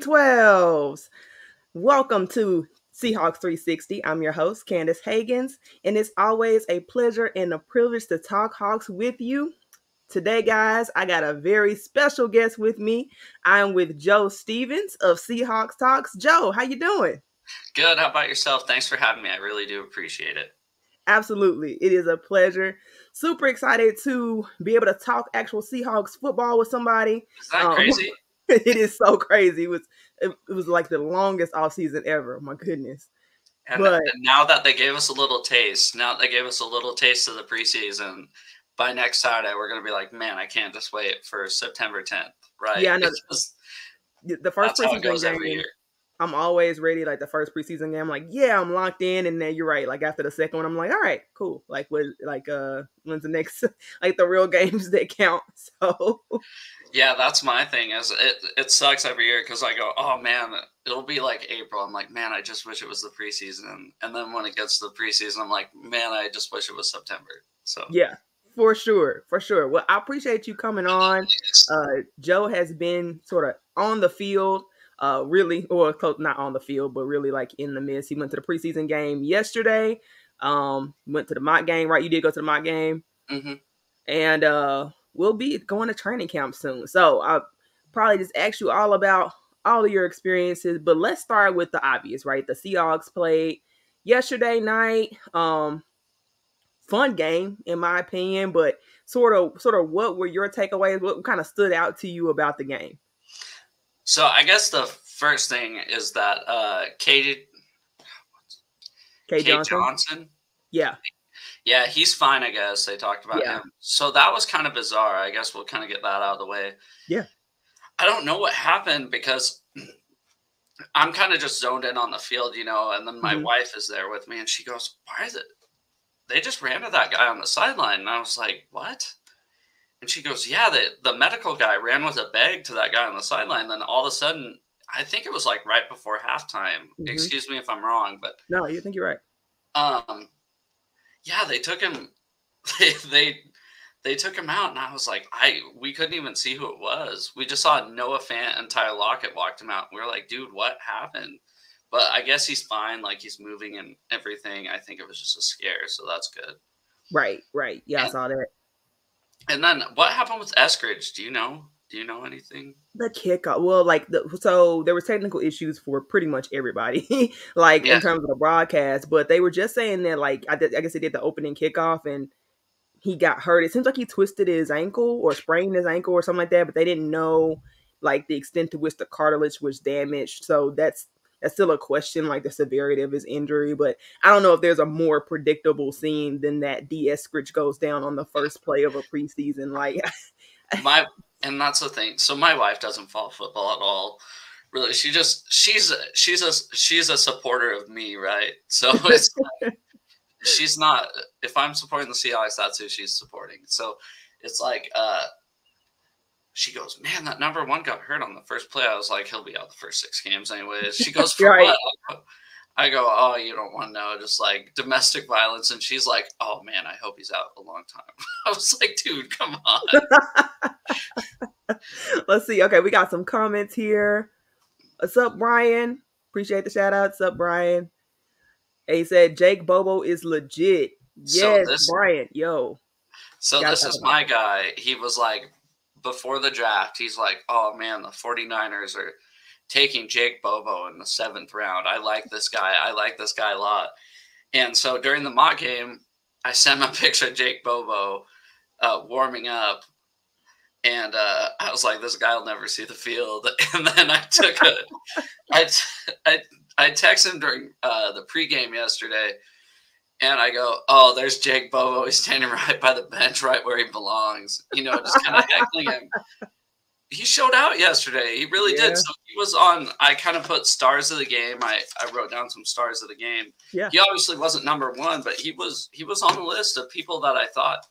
Good evening, 12s. Welcome to Seahawks 360. I'm your host, Candace Hagans, and it's always a pleasure and a privilege to talk Hawks with you. Today, guys, I got a very special guest with me. I'm with Joe Stevens of Seahawks Talks. Joe, how you doing? Good. How about yourself? Thanks for having me. I really do appreciate it. Absolutely. It is a pleasure. Super excited to be able to talk actual Seahawks football with somebody. Is that um, crazy? it is so crazy. It was it, it was like the longest off season ever. My goodness. And, but, and now that they gave us a little taste, now they gave us a little taste of the preseason, by next Saturday we're gonna be like, man, I can't just wait for September 10th, right? Yeah, I know. Just, the first preseason game, I'm always ready. Like the first preseason game, I'm like, yeah, I'm locked in. And then you're right. Like after the second one, I'm like, all right, cool. Like what? Like uh, when's the next? like the real games that count. So. Yeah, that's my thing. Is it? It sucks every year because I go, oh man, it'll be like April. I'm like, man, I just wish it was the preseason. And then when it gets to the preseason, I'm like, man, I just wish it was September. So yeah, for sure, for sure. Well, I appreciate you coming on. Uh, Joe has been sort of on the field uh, really, or close, not on the field, but really like in the midst. He went to the preseason game yesterday. Um, went to the mock game, right? You did go to the mock game, mm-hmm. and uh, we'll be going to training camp soon. So I'll probably just ask you all about all of your experiences. But let's start with the obvious, right? The Seahawks played yesterday night. Um, fun game in my opinion, but sort of, sort of, what were your takeaways? What kind of stood out to you about the game? So I guess the first thing is that uh Cade Cade Johnson? Johnson. Yeah. Yeah, he's fine, I guess. They talked about yeah. him. So that was kind of bizarre. I guess we'll kind of get that out of the way. Yeah. I don't know what happened because I'm kind of just zoned in on the field, you know, and then my mm-hmm. wife is there with me and she goes, Why is it? They just ran to that guy on the sideline. And I was like, What? And she goes, Yeah, the, the medical guy ran with a bag to that guy on the sideline. Then all of a sudden, I think it was like right before halftime. Mm-hmm. Excuse me if I'm wrong, but no, you think you're right. Um, yeah, they took him. They they they took him out, and I was like, I we couldn't even see who it was. We just saw Noah Fant and Tyler Lockett walked him out. We were like, dude, what happened? But I guess he's fine. Like he's moving and everything. I think it was just a scare, so that's good. Right, right. Yeah, and, I saw that. And then what happened with Eskridge? Do you know? Do you know anything? The kickoff. Well, like the so there were technical issues for pretty much everybody, like yeah. in terms of the broadcast. But they were just saying that, like I, did, I guess they did the opening kickoff and he got hurt. It seems like he twisted his ankle or sprained his ankle or something like that. But they didn't know like the extent to which the cartilage was damaged. So that's that's still a question, like the severity of his injury. But I don't know if there's a more predictable scene than that Dee Eskridge goes down on the first play of a preseason. Like my and that's the thing. So my wife doesn't follow football at all. Really, she just she's she's a she's a supporter of me, right? So it's she's not. If I'm supporting the Seahawks, that's who she's supporting. So it's like uh she goes, man, that number one got hurt on the first play. I was like, he'll be out the first six games anyways. She goes, for right. what? I go, oh, you don't want to know, just like domestic violence. And she's like, oh man, I hope he's out a long time. I was like, dude, come on. Let's see. Okay, we got some comments here. What's up, Brian? Appreciate the shout out. What's up, Brian? He said Jake Bobo is legit. Yes, so this, Brian. Yo. So this is my guy. He was like, before the draft, he's like, oh man, the 49ers are taking Jake Bobo in the seventh round. I like this guy. I like this guy a lot. And so during the mock game, I sent him a picture of Jake Bobo uh, warming up. And uh, I was like, this guy will never see the field. And then I took a, I, I, I texted him during uh, the pregame yesterday. And I go, oh, there's Jake Bobo. He's standing right by the bench, right where he belongs. You know, just kind of heckling him he showed out yesterday. He really yeah. did. So he was on. I kind of put stars of the game. I, I wrote down some stars of the game. Yeah. He obviously wasn't number one, but he was he was on the list of people that I thought.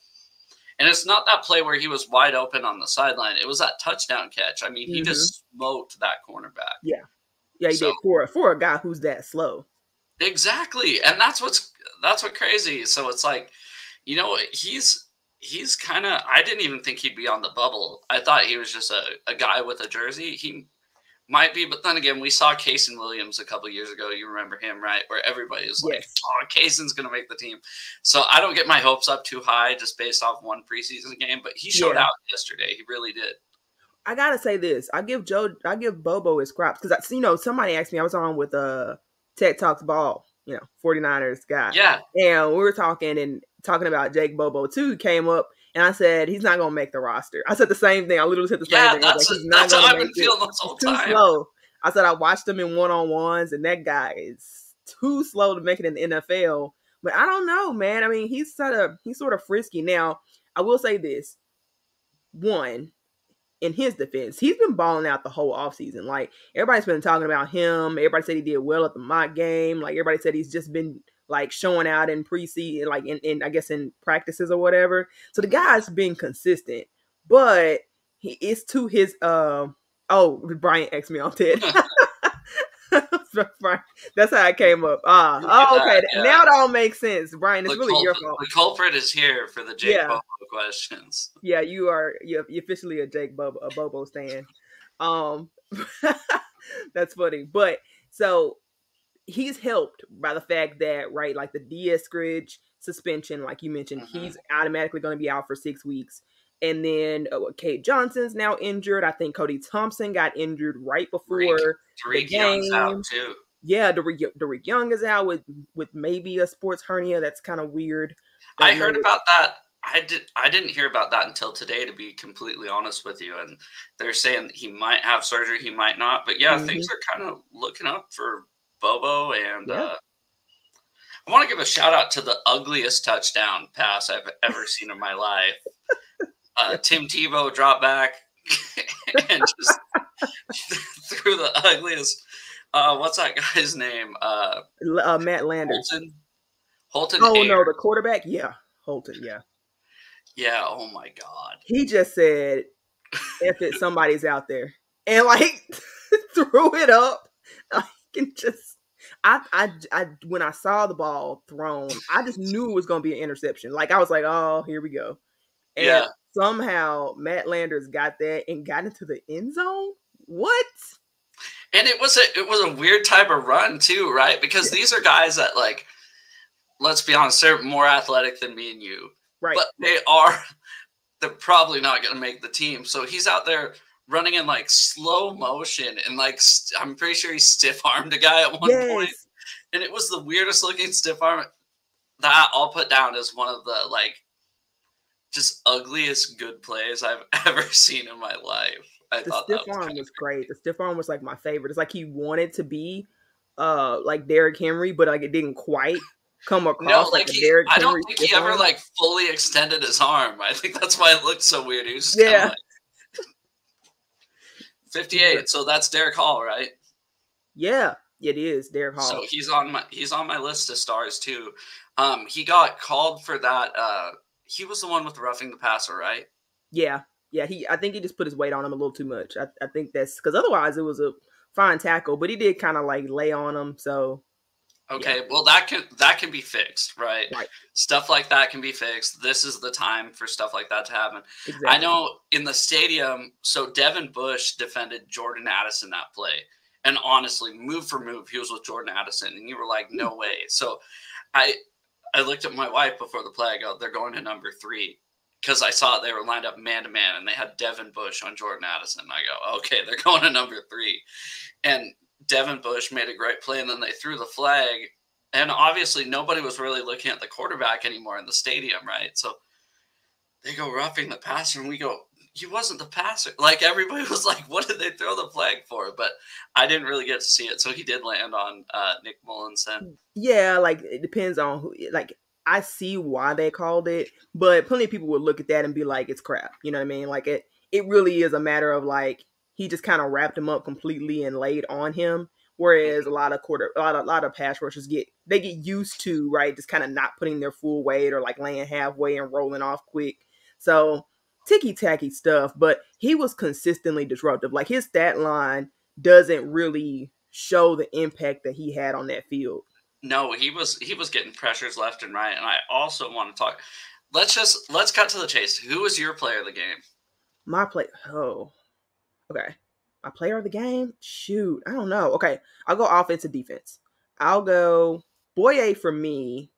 And it's not that play where he was wide open on the sideline. It was that touchdown catch. I mean, he mm-hmm. just smoked that cornerback. Yeah. Yeah, he so, did for for a guy who's that slow. Exactly. And that's what's that's what crazy. So it's like, you know, he's he's kind of. I didn't even think he'd be on the bubble. I thought he was just a, a guy with a jersey. He might be, but then again, we saw Kasen Williams a couple years ago. You remember him, right? Where everybody was yes. like, "Oh, Kasen's going to make the team." So I don't get my hopes up too high just based off one preseason game, but he showed yeah. out yesterday. He really did. I gotta say this. I give Joe, I give Bobo his crops because you know somebody asked me. I was on with uh Tech Talks Ball, you know, 49ers guy. Yeah. And we were talking and talking about Jake Bobo too. Came up and I said he's not gonna make the roster. I said the same thing. I literally said the same yeah, thing. That's, like, he's not gonna how I've been feeling this whole time. Too slow. I said I watched him in one on ones, and that guy is too slow to make it in the NFL. But I don't know, man. I mean, he's sort of he's sort of frisky. Now, I will say this: one, in his defense, he's been balling out the whole offseason. Like everybody's been talking about him. Everybody said he did well at the mock game. Like everybody said he's just been like showing out in preseason, like in, in I guess in practices or whatever. So the guy's been consistent, but he is to his uh oh Brian X me on Ted. That's how it came up. Ah, oh, okay. yeah. Now it all makes sense, Brian. It's the really culprit, your fault. The culprit is here for the Jake yeah. Bobo questions. Yeah, you are. You're officially a Jake Bobo, a Bobo stand. Um, that's funny. But so he's helped by the fact that right, like the Dee Eskridge suspension, like you mentioned, mm-hmm. he's automatically going to be out for six weeks. And then uh, Cade Johnson's now injured. I think Cody Thompson got injured right before Dareke, the game. out too. Yeah, Dareke Young is out with with maybe a sports hernia. That's kind of weird. I heard about that. I did. I didn't hear about that until today, to be completely honest with you. And they're saying he might have surgery, he might not. But yeah, mm-hmm. things are kind of looking up for Bobo. And yeah. uh, I want to give a shout out to the ugliest touchdown pass I've ever seen in my life uh, Tim Tebow dropped back and just threw the ugliest. Uh, what's that guy's name? Uh, uh Matt Landers. Holton. Holton. Oh no, the quarterback. Yeah, Holton. Yeah. Yeah. Oh my God. He just said, "If it, somebody's out there," and like threw it up. Like and just. I, I, I, when I saw the ball thrown, I just knew it was going to be an interception. Like I was like, oh, here we go. And yeah somehow Matt Landers got that and got into the end zone. What? And it was a it was a weird type of run too, right? Because these are guys that like, let's be honest, they're more athletic than me and you, right? But they are they're probably not going to make the team. So he's out there running in like slow motion and like st- I'm pretty sure he stiff armed a guy at one yes. point, and it was the weirdest looking stiff arm. That I'll put down as one of the like just ugliest good plays I've ever seen in my life. I the thought stiff was arm was great. The stiff arm was like my favorite. It's like he wanted to be uh like Derrick Henry, but like it didn't quite come across no, like, like he, Derrick I don't think he ever arm. like fully extended his arm. I think that's why it looked so weird. He was yeah. Like 58. So that's Derick Hall, right? Yeah, it is Derick Hall. So he's on my he's on my list of stars too. Um, he got called for that uh he was the one with the roughing the passer, right? Yeah, yeah. He, I think he just put his weight on him a little too much. I, I think that's because otherwise it was a fine tackle, but he did kind of like lay on him. So okay, yeah. well that can that can be fixed, right? Right. Stuff like that can be fixed. This is the time for stuff like that to happen. Exactly. I know in the stadium. So Devin Bush defended Jordan Addison that play, and honestly, move for move, he was with Jordan Addison, and you were like, no way. So I I looked at my wife before the play. I go, they're going to number three because I saw they were lined up man to man and they had Devin Bush on Jordan Addison. I go, okay, they're going to number three. And Devin Bush made a great play and then they threw the flag. And obviously, nobody was really looking at the quarterback anymore in the stadium, right? So they go roughing the passer and we go, he wasn't the passer. Like everybody was like, what did they throw the flag for? But I didn't really get to see it. So he did land on uh, Nick Mullensen. Yeah, like it depends on who. Like I see why they called it, but plenty of people would look at that and be like, it's crap. You know what I mean? Like it. It really is a matter of like he just kind of wrapped him up completely and laid on him. Whereas a lot of quarter, a lot of, a lot of pass rushers get they get used to right, just kind of not putting their full weight or like laying halfway and rolling off quick. So ticky tacky stuff, but he was consistently disruptive. Like his stat line doesn't really show the impact that he had on that field. No, he was he was getting pressures left and right. And I also want to talk let's just let's cut to the chase. Who was your player of the game? My play. Oh, okay. My player of the game. Shoot, I don't know. Okay, I'll go offense offensive defense. I'll go Boye for me.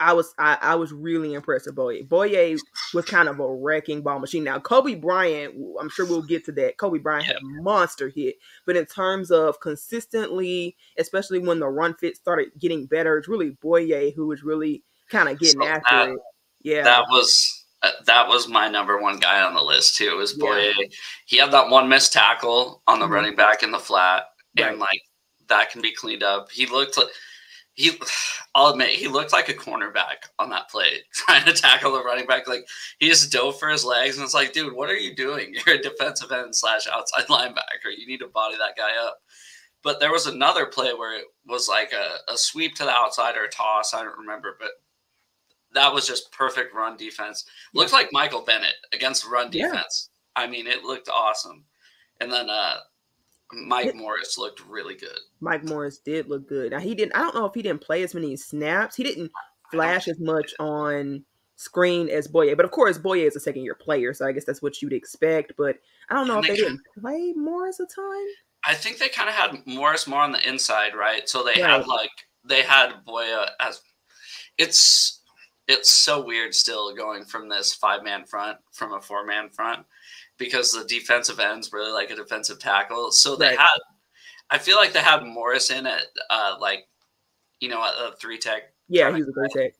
I was I, I was really impressed with Boye. Boye was kind of a wrecking ball machine. Now Coby Bryant, I'm sure we'll get to that. Coby Bryant had a monster hit, but in terms of consistently, especially when the run fit started getting better, it's really Boye who was really kind of getting so after that, it. Yeah, that was uh, that was my number one guy on the list too. Was Boye? Yeah. He had that one missed tackle on the mm-hmm. running back in the flat, right. and like that can be cleaned up. He looked like he I'll admit he looked like a cornerback on that play, trying to tackle the running back. Like he just dove for his legs, and it's like, dude, what are you doing? You're a defensive end slash outside linebacker. You need to body that guy up. But there was another play where it was like a, a sweep to the outside or a toss. I don't remember, but that was just perfect run defense. Yeah. Looked like Michael Bennett against run defense. Yeah. I mean, it looked awesome. And then uh Mike Morris looked really good. Mike Morris did look good. Now he didn't. I don't know if he didn't play as many snaps. He didn't flash as much on screen as Boye, but of course Boye is a second year player, so I guess that's what you'd expect. But I don't know and if they, they didn't play Morris a ton. I think they kind of had Morris more on the inside, right? So they right. had like they had Boye as it's it's so weird still going from this five man front from a four man front because the defensive ends really like a defensive tackle. So they right. had, I feel like they had Morris in it, uh, like, you know, a, a three tech. Yeah, he's a three tech.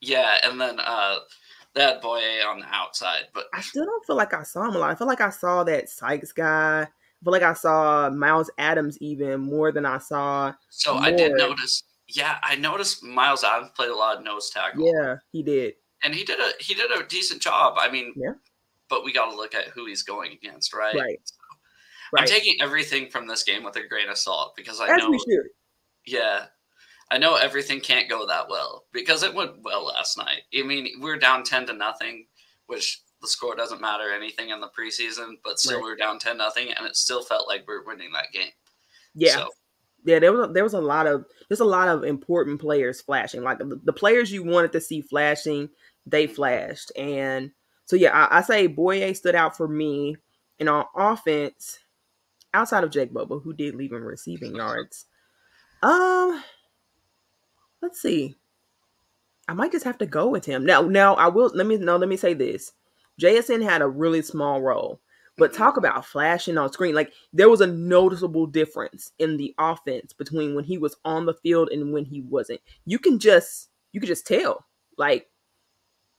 Yeah, and then uh, had Boye on the outside, but I still don't feel like I saw him a lot. I feel like I saw that Sykes guy. I feel like I saw Myles Adams even more than I saw. So I did notice. Yeah, I noticed Myles Adams played a lot of nose tackle. Yeah, he did, and he did a he did a decent job. I mean, yeah but we got to look at who he's going against, right? Right. So right. I'm taking everything from this game with a grain of salt because I As know. Yeah. I know everything can't go that well because it went well last night. I mean, we are down 10 to nothing, which the score doesn't matter anything in the preseason, but still right. we are down 10 nothing and it still felt like we are winning that game. Yeah. So, yeah, there was a, there was a lot of there's a lot of important players flashing. Like the, the players you wanted to see flashing, they mm-hmm. flashed. And so yeah, I, I say Boye stood out for me. And on offense, outside of Jake Bobo, who did leave him receiving yards. Um, let's see. I might just have to go with him. Now, now I will let me no, let me say this. JSN had a really small role. But talk about flashing on screen. Like there was a noticeable difference in the offense between when he was on the field and when he wasn't. You can just you can just tell. Like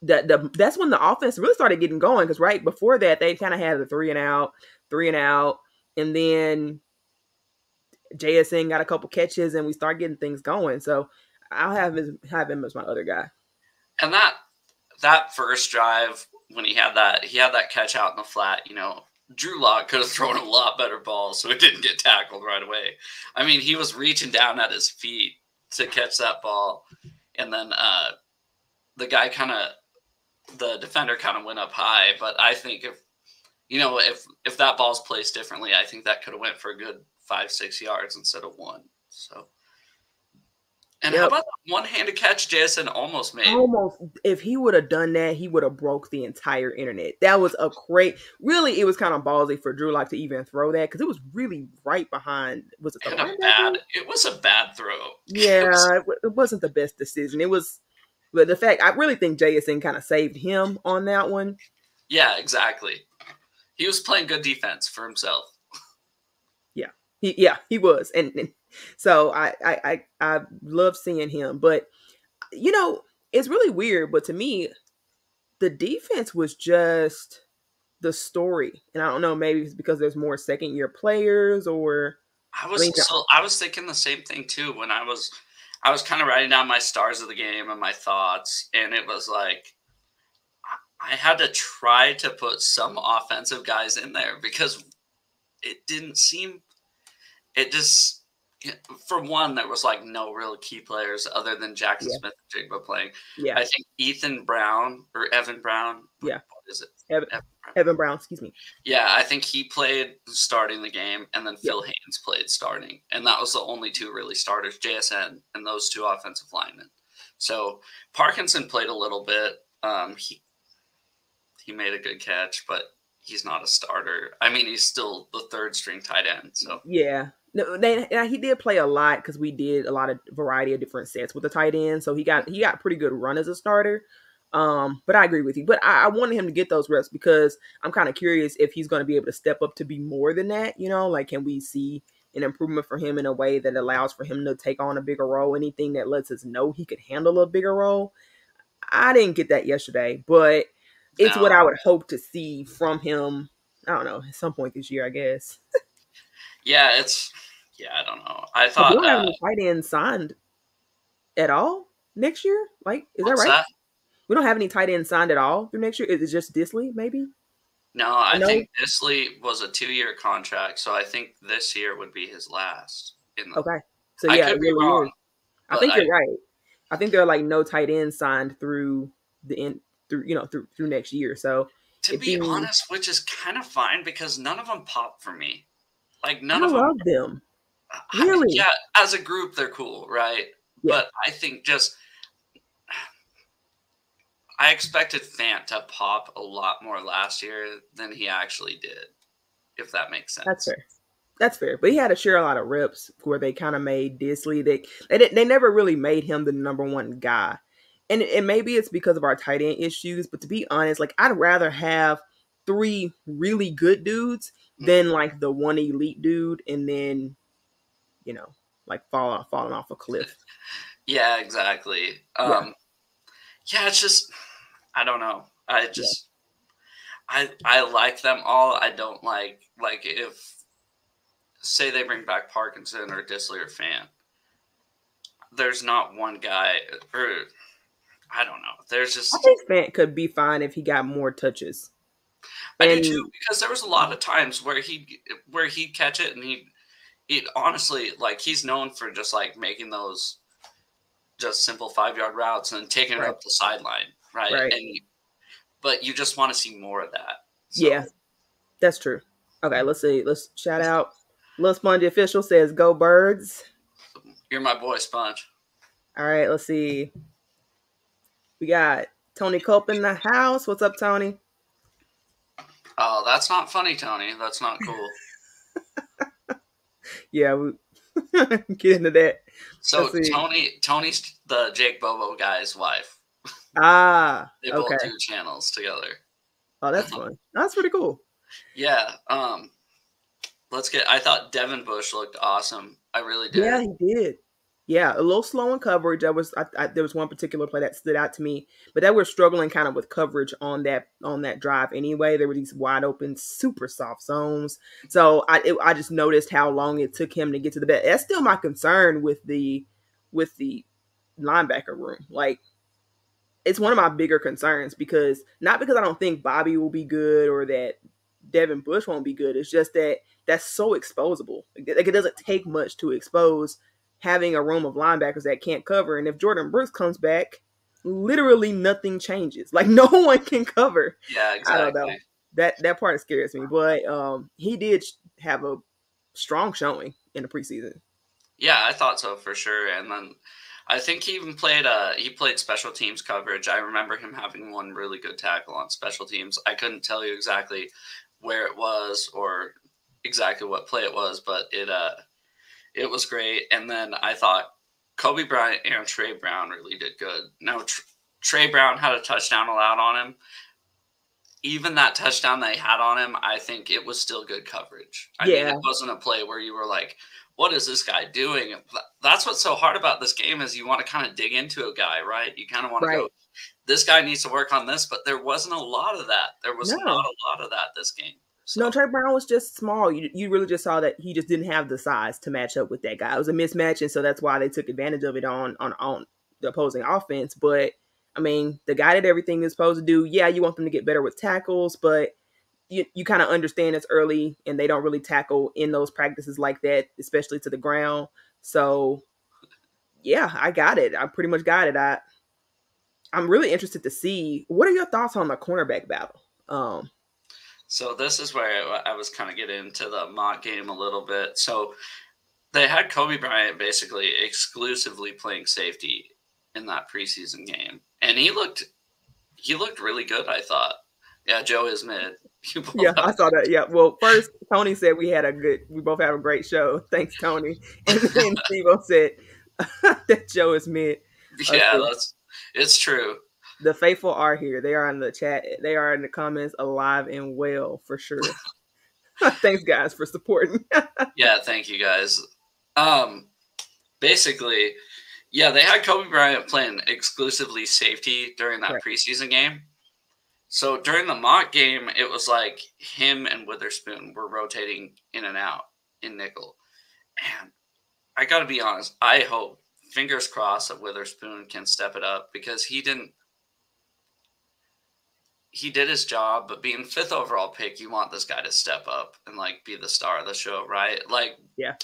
the, the that's when the offense really started getting going because right before that they kind of had the three and out, three and out, and then JSN got a couple catches and we start getting things going. So I'll have have him as my other guy. And that that first drive when he had that he had that catch out in the flat, you know, Drew Lock could have thrown a lot better balls so it didn't get tackled right away. I mean, he was reaching down at his feet to catch that ball, and then uh, the guy kind of the defender kind of went up high, but I think if you know if if that ball's placed differently, I think that could have went for a good five six yards instead of one. So. And yep. how about that one-handed catch Jason almost made? Almost. If he would have done that, he would have broke the entire internet. That was a great. Really, it was kind of ballsy for Drew Lock to even throw that because it was really right behind. Was it the a bad? It was a bad throw. Yeah, it, was, it wasn't the best decision. It was but the fact, I really think JSN kind of saved him on that one. Yeah, exactly. He was playing good defense for himself. Yeah, he, yeah, he was, and, and so I, I, I, I love seeing him. But you know, it's really weird. But to me, the defense was just the story, and I don't know, maybe it's because there's more second year players, or I was, I, mean, so, I was thinking the same thing too when I was I was kind of writing down my stars of the game and my thoughts, and it was like I had to try to put some offensive guys in there because it didn't seem it just for one there was like no real key players other than Jaxon yeah. Smith and Jigba playing. Yeah, I think Ethan Brown or Evan Brown. Yeah, what is it? Evan, Evan Evan Brown, excuse me. Yeah, I think he played starting the game, and then Phil. Haynes played starting, and that was the only two really starters, JSN and those two offensive linemen. So Parkinson played a little bit, Um, he he made a good catch, but he's not a starter. I mean, he's still the third string tight end. So yeah, no, they, he did play a lot because we did a lot of variety of different sets with the tight end. So he got he got pretty good run as a starter. Um, but I agree with you. But I, I wanted him to get those reps because I'm kind of curious if he's going to be able to step up to be more than that. You know, like can we see an improvement for him in a way that allows for him to take on a bigger role? Anything that lets us know he could handle a bigger role. I didn't get that yesterday, but it's no. what I would hope to see from him. I don't know at some point this year, I guess. yeah, it's yeah, I don't know. I thought we don't have any tight end signed at all next year. Like, is that right? That? We don't have any tight end signed at all through next year. Is it just Dissly, maybe? No, I think Dissly was a two-year contract, so I think this year would be his last. The, okay, so yeah, I could be wrong. I think you're right. I think there are like no tight ends signed through the end through you know through through next year. So to be you, honest, which is kind of fine because none of them pop for me. Like none I of love them. them. Really? I, yeah, as a group, they're cool, right? Yeah. But I think just I expected Fant to pop a lot more last year than he actually did, if that makes sense. That's fair. That's fair. But he had to share a lot of reps where they kind of made Dissly. They, they they never really made him the number one guy. And, and maybe it's because of our tight end issues, but to be honest, like I'd rather have three really good dudes mm-hmm. than like the one elite dude and then, you know, like fall off, falling off a cliff. Yeah, exactly. Um, yeah. yeah, it's just I don't know. I just yeah. I I like them all. I don't like like if say they bring back Parkinson or Dissly or Fant. There's not one guy or I don't know. There's just I think Fant could be fine if he got more touches. I and, do too because there was a lot of times where he where he'd catch it and he he honestly like he's known for just like making those just simple five yard routes and taking right. it up the sideline right? Right. And but you just want to see more of that. So. Yeah, that's true. Okay, let's see. Let's shout out. Little Spongy official says, "Go Birds." You're my boy, Sponge. All right, let's see. We got Tony Cope in the house. What's up, Tony? Oh, that's not funny, Tony. That's not cool. yeah, we get into that. So Tony, Tony's the Jake Bobo guy's wife. Ah, they both okay. do channels together. Oh, that's fun. That's pretty cool. Yeah. Um, let's get. I thought Devin Bush looked awesome. I really did. Yeah, he did. Yeah, a little slow in coverage. That was I, I, there was one particular play that stood out to me, but that we're struggling kind of with coverage on that on that drive anyway. There were these wide open, super soft zones. So I it, I just noticed how long it took him to get to the bed. That's still my concern with the with the linebacker room. Like it's one of my bigger concerns because not because I don't think Bobby will be good or that Devin Bush won't be good. It's just that that's so exposable. Like it doesn't take much to expose having a room of linebackers that can't cover. And if Jordyn Brooks comes back, literally nothing changes. Like no one can cover. Yeah, exactly. I don't know. That that part scares me. But um he did have a strong showing in the preseason. Yeah, I thought so for sure. And then I think he even played uh he played special teams coverage. I remember him having one really good tackle on special teams. I couldn't tell you exactly where it was or exactly what play it was, but it uh it was great. And then I thought Coby Bryant and Trey Brown really did good. Now Trey Brown had a touchdown allowed on him. Even that touchdown they had on him, I think it was still good coverage. I yeah. mean, it wasn't a play where you were like, what is this guy doing? That's what's so hard about this game is you want to kind of dig into a guy, right? You kind of want right. to go, this guy needs to work on this, but there wasn't a lot of that. There was no. not a lot of that this game. So. No, Trey Brown was just small. You you really just saw that he just didn't have the size to match up with that guy. It was a mismatch, and so that's why they took advantage of it on on on the opposing offense. But I mean, the guy did everything he's supposed to do. Yeah, you want them to get better with tackles, but you, you kind of understand it's early and they don't really tackle in those practices like that, especially to the ground. So yeah, I got it. I pretty much got it. I I'm really interested to see what are your thoughts on the cornerback battle. Um, so this is where I was kind of getting into the mock game a little bit. So they had Coby Bryant basically exclusively playing safety in that preseason game, and he looked he looked really good. I thought. Yeah, Joe is mid. yeah, I saw that. Yeah. Well, first Tony said we had a good. We both have a great show. Thanks, Tony. And then Steve said that show is mid. Yeah, that's it's true. The faithful are here. They are in the chat. They are in the comments, alive and well for sure. Thanks, guys, for supporting. yeah, thank you, guys. Um, basically, yeah, they had Coby Bryant playing exclusively safety during that right. preseason game. So during the mock game, it was like him and Witherspoon were rotating in and out in nickel. And I got to be honest, I hope, fingers crossed, that Witherspoon can step it up because he didn't. He did his job, but being fifth overall pick, you want this guy to step up and like be the star of the show, right? Like, yeah,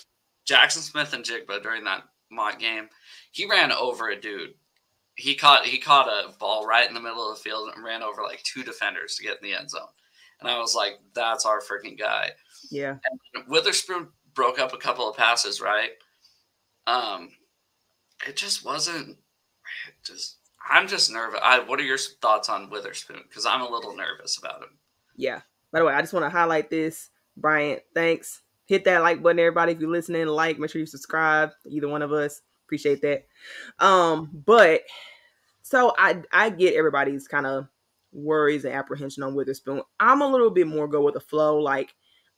Jaxon Smith-Njigba during that mock game, he ran over a dude he caught he caught a ball right in the middle of the field and ran over like two defenders to get in the end zone. And I was like, that's our freaking guy. Yeah. And Witherspoon broke up a couple of passes, right? Um, it just wasn't. It just I'm just nervous. I, what are your thoughts on Witherspoon? Because I'm a little nervous about him. Yeah. By the way, I just want to highlight this, Bryant. Thanks. Hit that like button, everybody. If you're listening, like, make sure you subscribe. Either one of us appreciate that. Um, but so I I get everybody's kind of worries and apprehension on Witherspoon. I'm a little bit more go with the flow. Like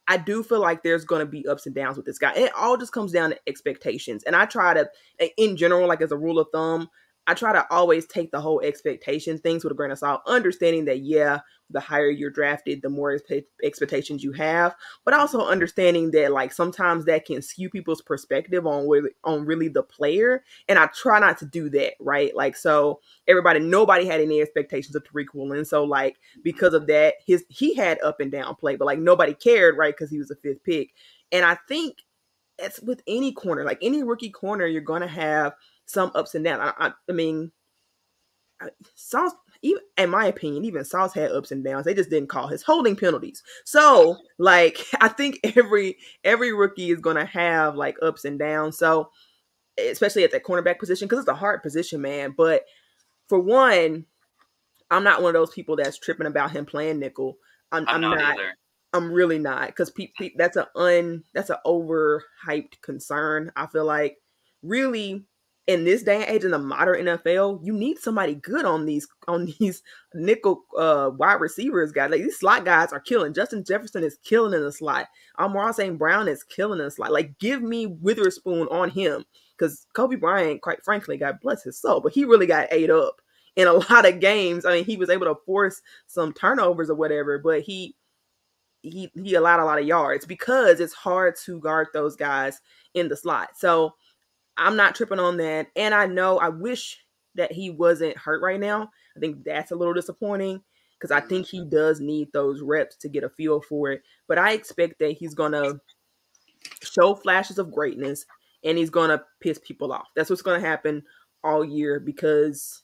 I do feel like there's going to be ups and downs with this guy. It all just comes down to expectations. And I try to, in general, like as a rule of thumb, I try to always take the whole expectation things with a grain of salt, understanding that, yeah, the higher you're drafted, the more expectations you have, but also understanding that like sometimes that can skew people's perspective on on really the player. And I try not to do that, right? Like, so everybody, nobody had any expectations of Tariq Woolen. So like, because of that, his, he had up and down play, but like nobody cared, right? Cause he was a fifth pick. And I think it's with any corner, like any rookie corner, you're going to have some ups and downs. I, I, I mean, Sauce, even in my opinion, even Sauce had ups and downs. They just didn't call his holding penalties. So, like, I think every every rookie is gonna have like ups and downs. So, especially at that cornerback position, because it's a hard position, man. But for one, I'm not one of those people that's tripping about him playing nickel. I'm, I'm, I'm not. not I'm really not because pe- pe- that's an un that's an overhyped concern. I feel like really in this day and age in the modern NFL, you need somebody good on these on these nickel uh, wide receivers guys. Like these slot guys are killing. Justin Jefferson is killing in the slot. Amon St. Brown is killing in the slot. Like give me Witherspoon on him because Coby Bryant, quite frankly, God bless his soul, but he really got ate up in a lot of games. I mean, he was able to force some turnovers or whatever, but he he he allowed a lot of yards because it's hard to guard those guys in the slot. So I'm not tripping on that. And I know I wish that he wasn't hurt right now. I think that's a little disappointing because I think he mm-hmm. does need those reps to get a feel for it. But I expect that he's going to show flashes of greatness and he's going to piss people off. That's what's going to happen all year because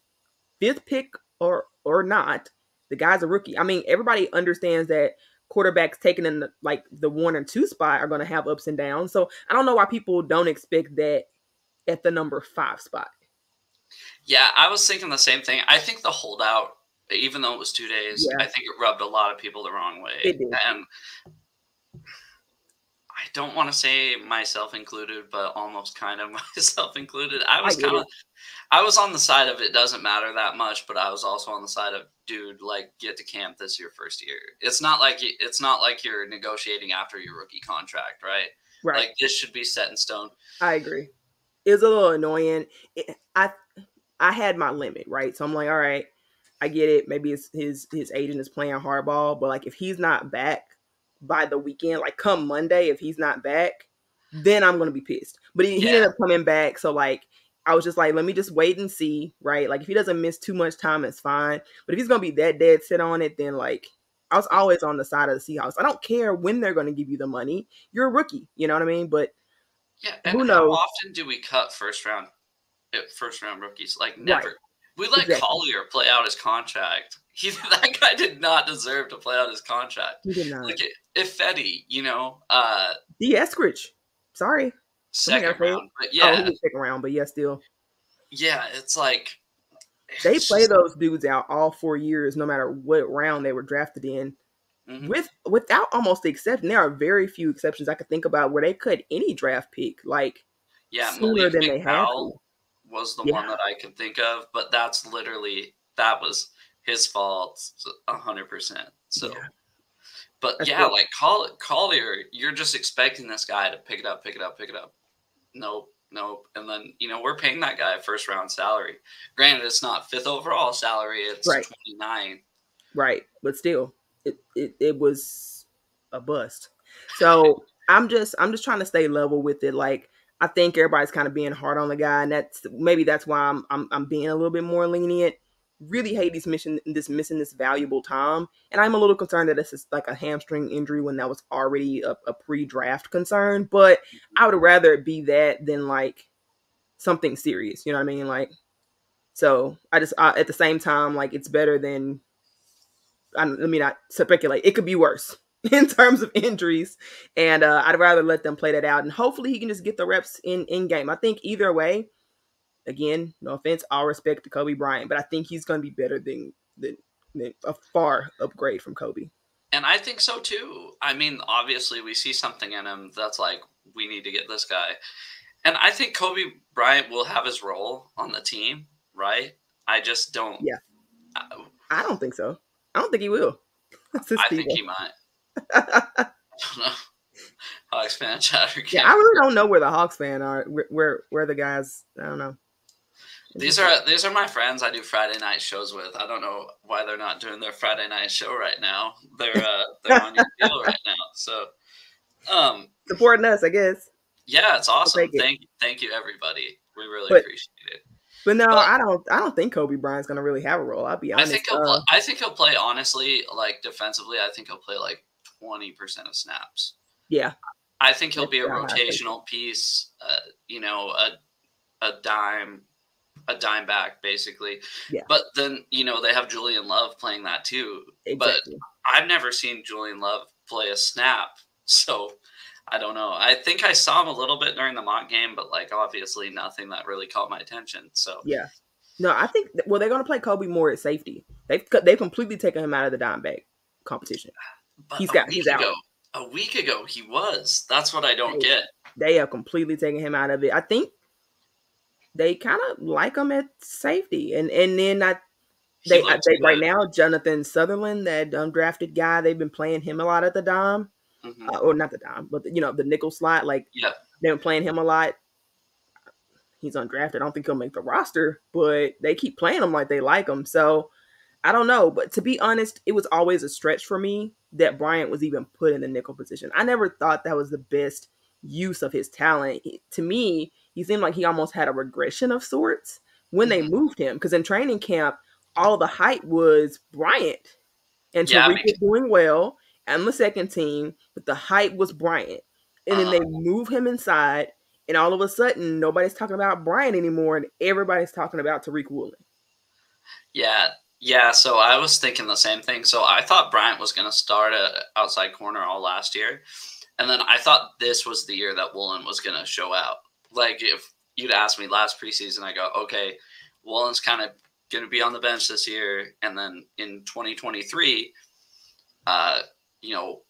fifth pick or or not, the guy's a rookie. I mean, everybody understands that quarterbacks taking in the, like the one and two spot are going to have ups and downs. So I don't know why people don't expect that at the number five spot. Yeah, I was thinking the same thing. I think the holdout, even though it was two days, yeah. I think it rubbed a lot of people the wrong way. And I don't want to say myself included, but almost kind of myself included. I was kind of, I was on the side of it doesn't matter that much, but I was also on the side of dude, like get to camp this your first year. It's not like it's not like you're negotiating after your rookie contract, right? Right. Like this should be set in stone. I agree it was a little annoying. It, I I had my limit, right? So I'm like, all right, I get it. Maybe his his his agent is playing hardball, but like if he's not back by the weekend, like come Monday, if he's not back, then I'm gonna be pissed. But he, yeah. he ended up coming back, so like I was just like, let me just wait and see, right? Like if he doesn't miss too much time, it's fine. But if he's gonna be that dead set on it, then like I was always on the side of the Seahawks. I don't care when they're gonna give you the money. You're a rookie, you know what I mean? But yeah, and Who knows? how often do we cut first round eh, first round rookies? Like never. Right. We let exactly. Collier play out his contract. He that guy did not deserve to play out his contract. He did not. Like if Fetty, you know, uh D Eskridge. Sorry. Second round. But yeah. Oh, second round, but yeah, still. Yeah, it's like they play those dudes out all four years, no matter what round they were drafted in. Mm-hmm. With without almost the exception, there are very few exceptions I could think about where they cut any draft pick like yeah, sooner Malik than they had. Was the yeah. one that I could think of, but that's literally that was his fault, hundred percent. So, yeah. but that's yeah, like Call, Collier, you're just expecting this guy to pick it up, pick it up, pick it up. Nope, nope. And then you know we're paying that guy first round salary. Granted, it's not fifth overall salary; it's right. twenty nine. Right, but still, it, it it was a bust. So I'm just I'm just trying to stay level with it. Like I think everybody's kind of being hard on the guy, and that's maybe that's why I'm I'm, I'm being a little bit more lenient. Really hate these mission this missing this valuable time, and I'm a little concerned that this is like a hamstring injury when that was already a, a pre-draft concern. But I would rather it be that than like something serious. You know what I mean? Like, so I just at the same time like it's better than I, let me not speculate. It could be worse in terms of injuries, and uh, I'd rather let them play that out. And hopefully, he can just get the reps in in game. I think either way, again, no offense, all respect to Coby Bryant, but I think he's going to be better than, than than a far upgrade from Coby. And I think so too. I mean, obviously, we see something in him that's like we need to get this guy. And I think Coby Bryant will have his role on the team, right? I just don't. Yeah. I, I don't think so. I don't think he will. I think he might. I don't know. Hawks fan chatter. Yeah, I really don't know where the Hawks fan are. Where, where where the guys? I don't know. These are these are my friends I do Friday night shows with. I don't know why they're not doing their Friday night show right now. They're uh, they're on your deal right now. So um supporting us, I guess. Yeah, it's awesome. It. Thank thank you everybody. We really but, appreciate it. But no, but, I don't. I don't think Coby Bryant's gonna really have a role. I'll be honest. I think he'll. Uh, I think he'll play honestly, like defensively. I think he'll play like twenty percent of snaps. Yeah, I think he'll be a rotational piece. Uh, you know, a a dime, a dime back basically. Yeah. But then you know they have Julian Love playing that too. Exactly. But I've never seen Julian Love play a snap, so I don't know. I think I saw him a little bit during the mock game, but like obviously nothing that really caught my attention. So yeah, no, I think well they're going to play Coby more at safety. They've they've completely taken him out of the dime back competition. But he's got he's out. Ago, a week ago he was. That's what I don't they, get. They have completely taken him out of it. I think they kind of like him at safety, and and then I they, I, they right now Jonathan Sutherland, that undrafted guy, they've been playing him a lot at the dime mm-hmm. uh, or not the dime, but the, you know the nickel slot. Like yeah. they've been playing him a lot. He's undrafted. I don't think he'll make the roster, but they keep playing him like they like him. So I don't know. But to be honest, it was always a stretch for me that Bryant was even put in the nickel position. I never thought that was the best use of his talent. To me, he seemed like he almost had a regression of sorts when they mm-hmm. moved him. Because in training camp, all the hype was Bryant and yeah, Tariq was doing well and the second team, but the hype was Bryant. And then uh, they uh-huh. move him inside, and all of a sudden, nobody's talking about Bryant anymore, and everybody's talking about Tariq Woolen. Yeah, yeah. So I was thinking the same thing. So I thought Bryant was going to start at outside corner all last year, and then I thought this was the year that Woolen was going to show out. Like if you'd asked me last preseason, I go, okay, Woolen's kind of going to be on the bench this year, and then in 2023, uh, you know,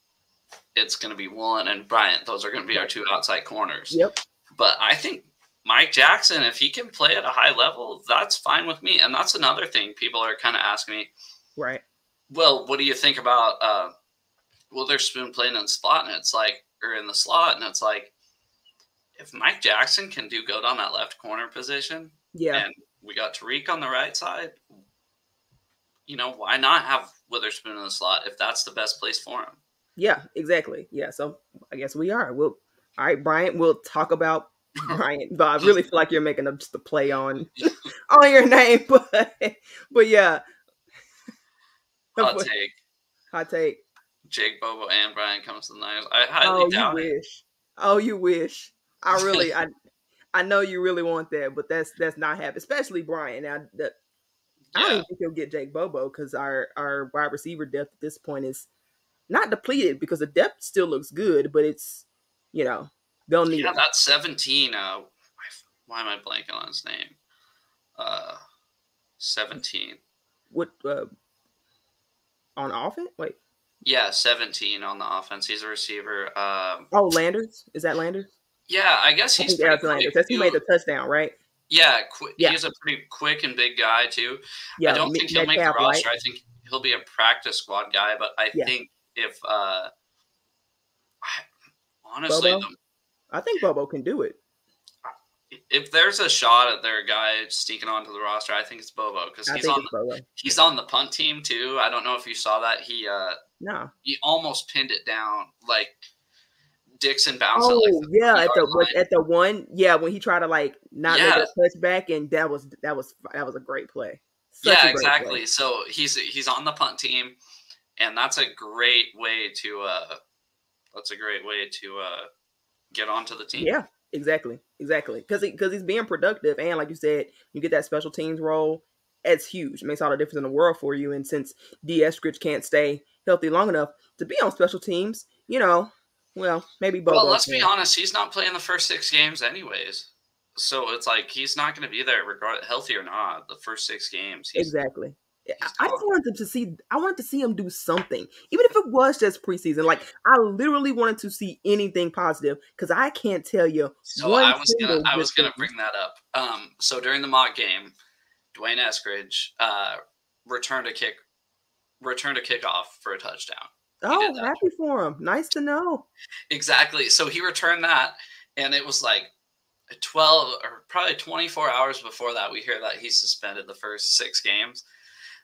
it's going to be Woolen and Bryant. Those are going to be our two outside corners. Yep. But I think Mike Jackson, if he can play at a high level, that's fine with me. And that's another thing people are kind of asking me. Right. Well, what do you think about uh, Witherspoon playing in slot? And it's like, or in the slot, and it's like, if Mike Jackson can do good on that left corner position, yeah, and we got Tariq on the right side, you know, why not have Witherspoon in the slot if that's the best place for him? Yeah, exactly. Yeah, so I guess we are. We'll all right, Bryant. We'll talk about Bryant, but I really feel like you're making a, just a play on on your name, but but yeah. Hot take. Hot take. Jake Bobo and Bryant comes to the Niners. I highly oh, doubt you wish. Oh, you wish. I really, I, I know you really want that, but that's that's not happening. Especially Bryant. Now, the, I don't even think he'll get Jake Bobo because our our wide receiver depth at this point is not depleted because the depth still looks good, but it's you know they'll need. Yeah, that seventeen. Uh, why am I blanking on his name? Uh, 17. What uh, on offense? Wait. Yeah, 17 on the offense. He's a receiver. Um, oh, Landers? Is that Landers? Yeah, I guess he's I Landers. That's who made the touchdown, right? Yeah, qu- yeah, he's a pretty quick and big guy too. Yeah, I don't think he'll make the roster. I think he'll be a practice squad guy, but I yeah. think if uh honestly, the, I think Bobo can do it. If there's a shot at their guy sneaking onto the roster, I think it's Bobo because he's on the, he's on the punt team too. I don't know if you saw that. He uh no, he almost pinned it down like Dickson bounced. Oh like yeah, at the line. at the one yeah when he tried to like not yeah. make a touchback and that was that was that was a great play. Such yeah, exactly. Play. So he's he's on the punt team, and that's a great way to uh that's a great way to uh get onto the team. Yeah, exactly, exactly. Because because he, he's being productive, and like you said, you get that special teams role. It's huge. It makes all the difference in the world for you. And since D. Eskridge can't stay healthy long enough to be on special teams, you know, well, maybe both. Well, let's be honest. He's not playing the first six games, anyways. So it's like he's not going to be there, regard healthy or not. The first six games, exactly. I just wanted to see. I wanted to see him do something, even if it was just preseason. Like I literally wanted to see anything positive because I can't tell you. So I was gonna, I was gonna bring that up. Um, so during the mock game, D'Wayne Eskridge uh, returned a kick, returned a kickoff for a touchdown. Oh, happy for him! Nice to know. Exactly. So he returned that, and it was like 12 or probably 24 hours before that we hear that he suspended the first six games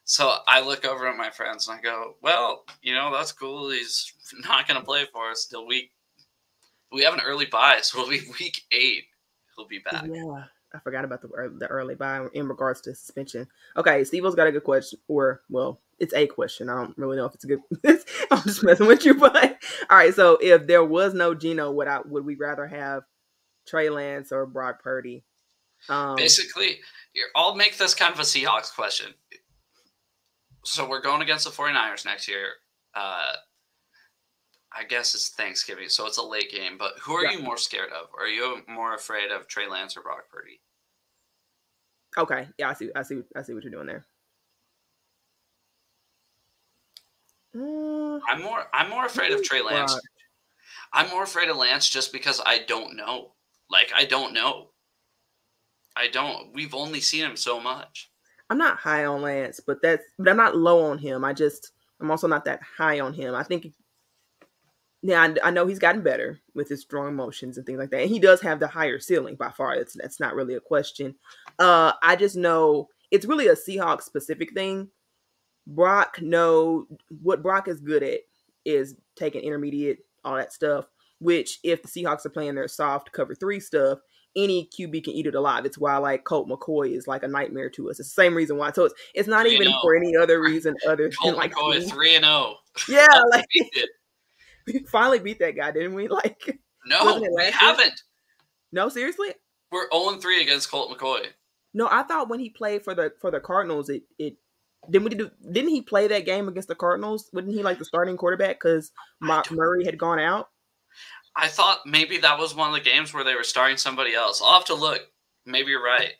so I look over at my friends and I go, "Well, you know, that's cool. He's not going to play for us till week. We have an early bye, so it'll be week eight. He'll be back." Yeah, I forgot about the the early bye in regards to suspension. Okay, Steve's got a good question, or well, it's a question. I don't really know if it's a good. I'm just messing with you, but all right. So if there was no Geno, would I would we rather have Trey Lance or Brock Purdy? Um, Basically, I'll make this kind of a Seahawks question so we're going against the 49ers next year. Uh, I guess it's Thanksgiving, so it's a late game. But who are yeah. you more scared of? Are you more afraid of Trey Lance or Brock Purdy? Okay, yeah, I see, I see, I see what you're doing there. Uh, I'm more, I'm more afraid of Trey Lance. I'm more afraid of Lance just because I don't know. Like I don't know. I don't. We've only seen him so much. I'm not high on Lance, but that's but I'm not low on him. I just I'm also not that high on him. I think yeah, I, I know he's gotten better with his strong motions and things like that. And he does have the higher ceiling by far. That's that's not really a question. Uh I just know it's really a Seahawks specific thing. Brock know what Brock is good at is taking intermediate, all that stuff. Which if the Seahawks are playing their soft cover three stuff, any QB can eat it alive. It's why like Colt McCoy is like a nightmare to us. It's the same reason why. So it's it's not even oh. for any other reason other Colt than like McCoy three and zero. Oh. Yeah, like we finally beat that guy, didn't we? Like no, we haven't. No, seriously. We're zero oh three against Colt McCoy. No, I thought when he played for the for the Cardinals, it it didn't we do, didn't he play that game against the Cardinals? Wouldn't he like the starting quarterback because Mark Murray had gone out? I thought maybe that was one of the games where they were starting somebody else. I'll have to look. Maybe you're right.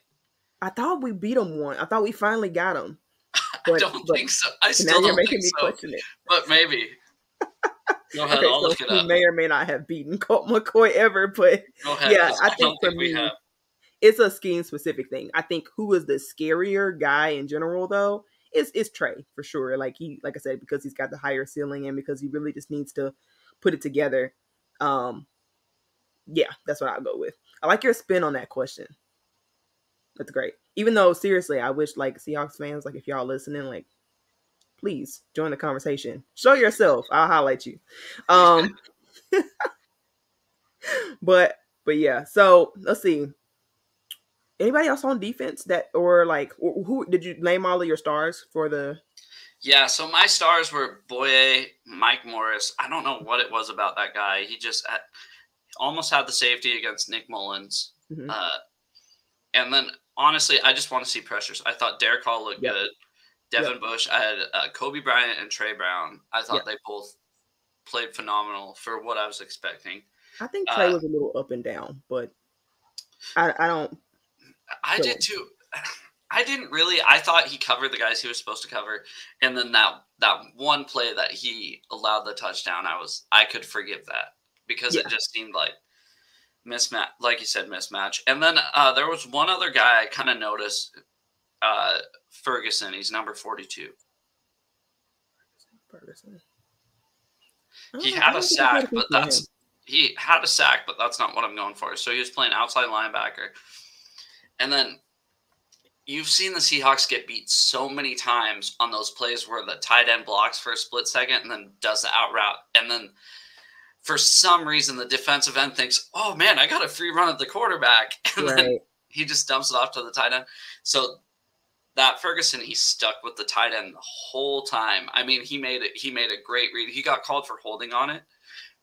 I thought we beat him one. I thought we finally got him. But, I don't think so. I still don't think so. But maybe. Go ahead. Okay, I'll so look it up. may or may not have beaten Colt McCoy ever, but yeah, I, I think for think me, it's a scheme specific thing. I think who is the scarier guy in general, though, is is Trey for sure. Like he, like I said, because he's got the higher ceiling and because he really just needs to put it together. Um, yeah, that's what I'll go with. I like your spin on that question. That's great. Even though seriously, I wish like Seahawks fans, like if y'all listening, like please join the conversation. Show yourself. I'll highlight you. Um but but yeah, so let's see. Anybody else on defense that or like who did you name all of your stars for the yeah, so my stars were Bouye, Mike Morris. I don't know what it was about that guy. He just had, almost had the safety against Nick Mullens Mm-hmm. Uh, and then honestly, I just want to see pressures. I thought Derick Hall looked yep. good. Devin yep. Bush. I had uh, Coby Bryant and Tre Brown. I thought yep. they both played phenomenal for what I was expecting. I think Tre uh, was a little up and down, but I, I don't. I did too. I didn't really. I thought he covered the guys he was supposed to cover, and then that that one play that he allowed the touchdown, I was I could forgive that because yeah. it just seemed like mismatch, like you said, mismatch. And then uh, there was one other guy I kind of noticed, uh, Ferguson. He's number forty-two. Ferguson. He oh, had a sack, but that's he had a sack, but that's not what I'm going for. So he was playing outside linebacker, and then you've seen the Seahawks get beat so many times on those plays where the tight end blocks for a split second and then does the out route. And then for some reason, the defensive end thinks, oh man, I got a free run at the quarterback. And right. then he just dumps it off to the tight end. So that Ferguson, he stuck with the tight end the whole time. I mean, he made it, he made a great read. He got called for holding on it,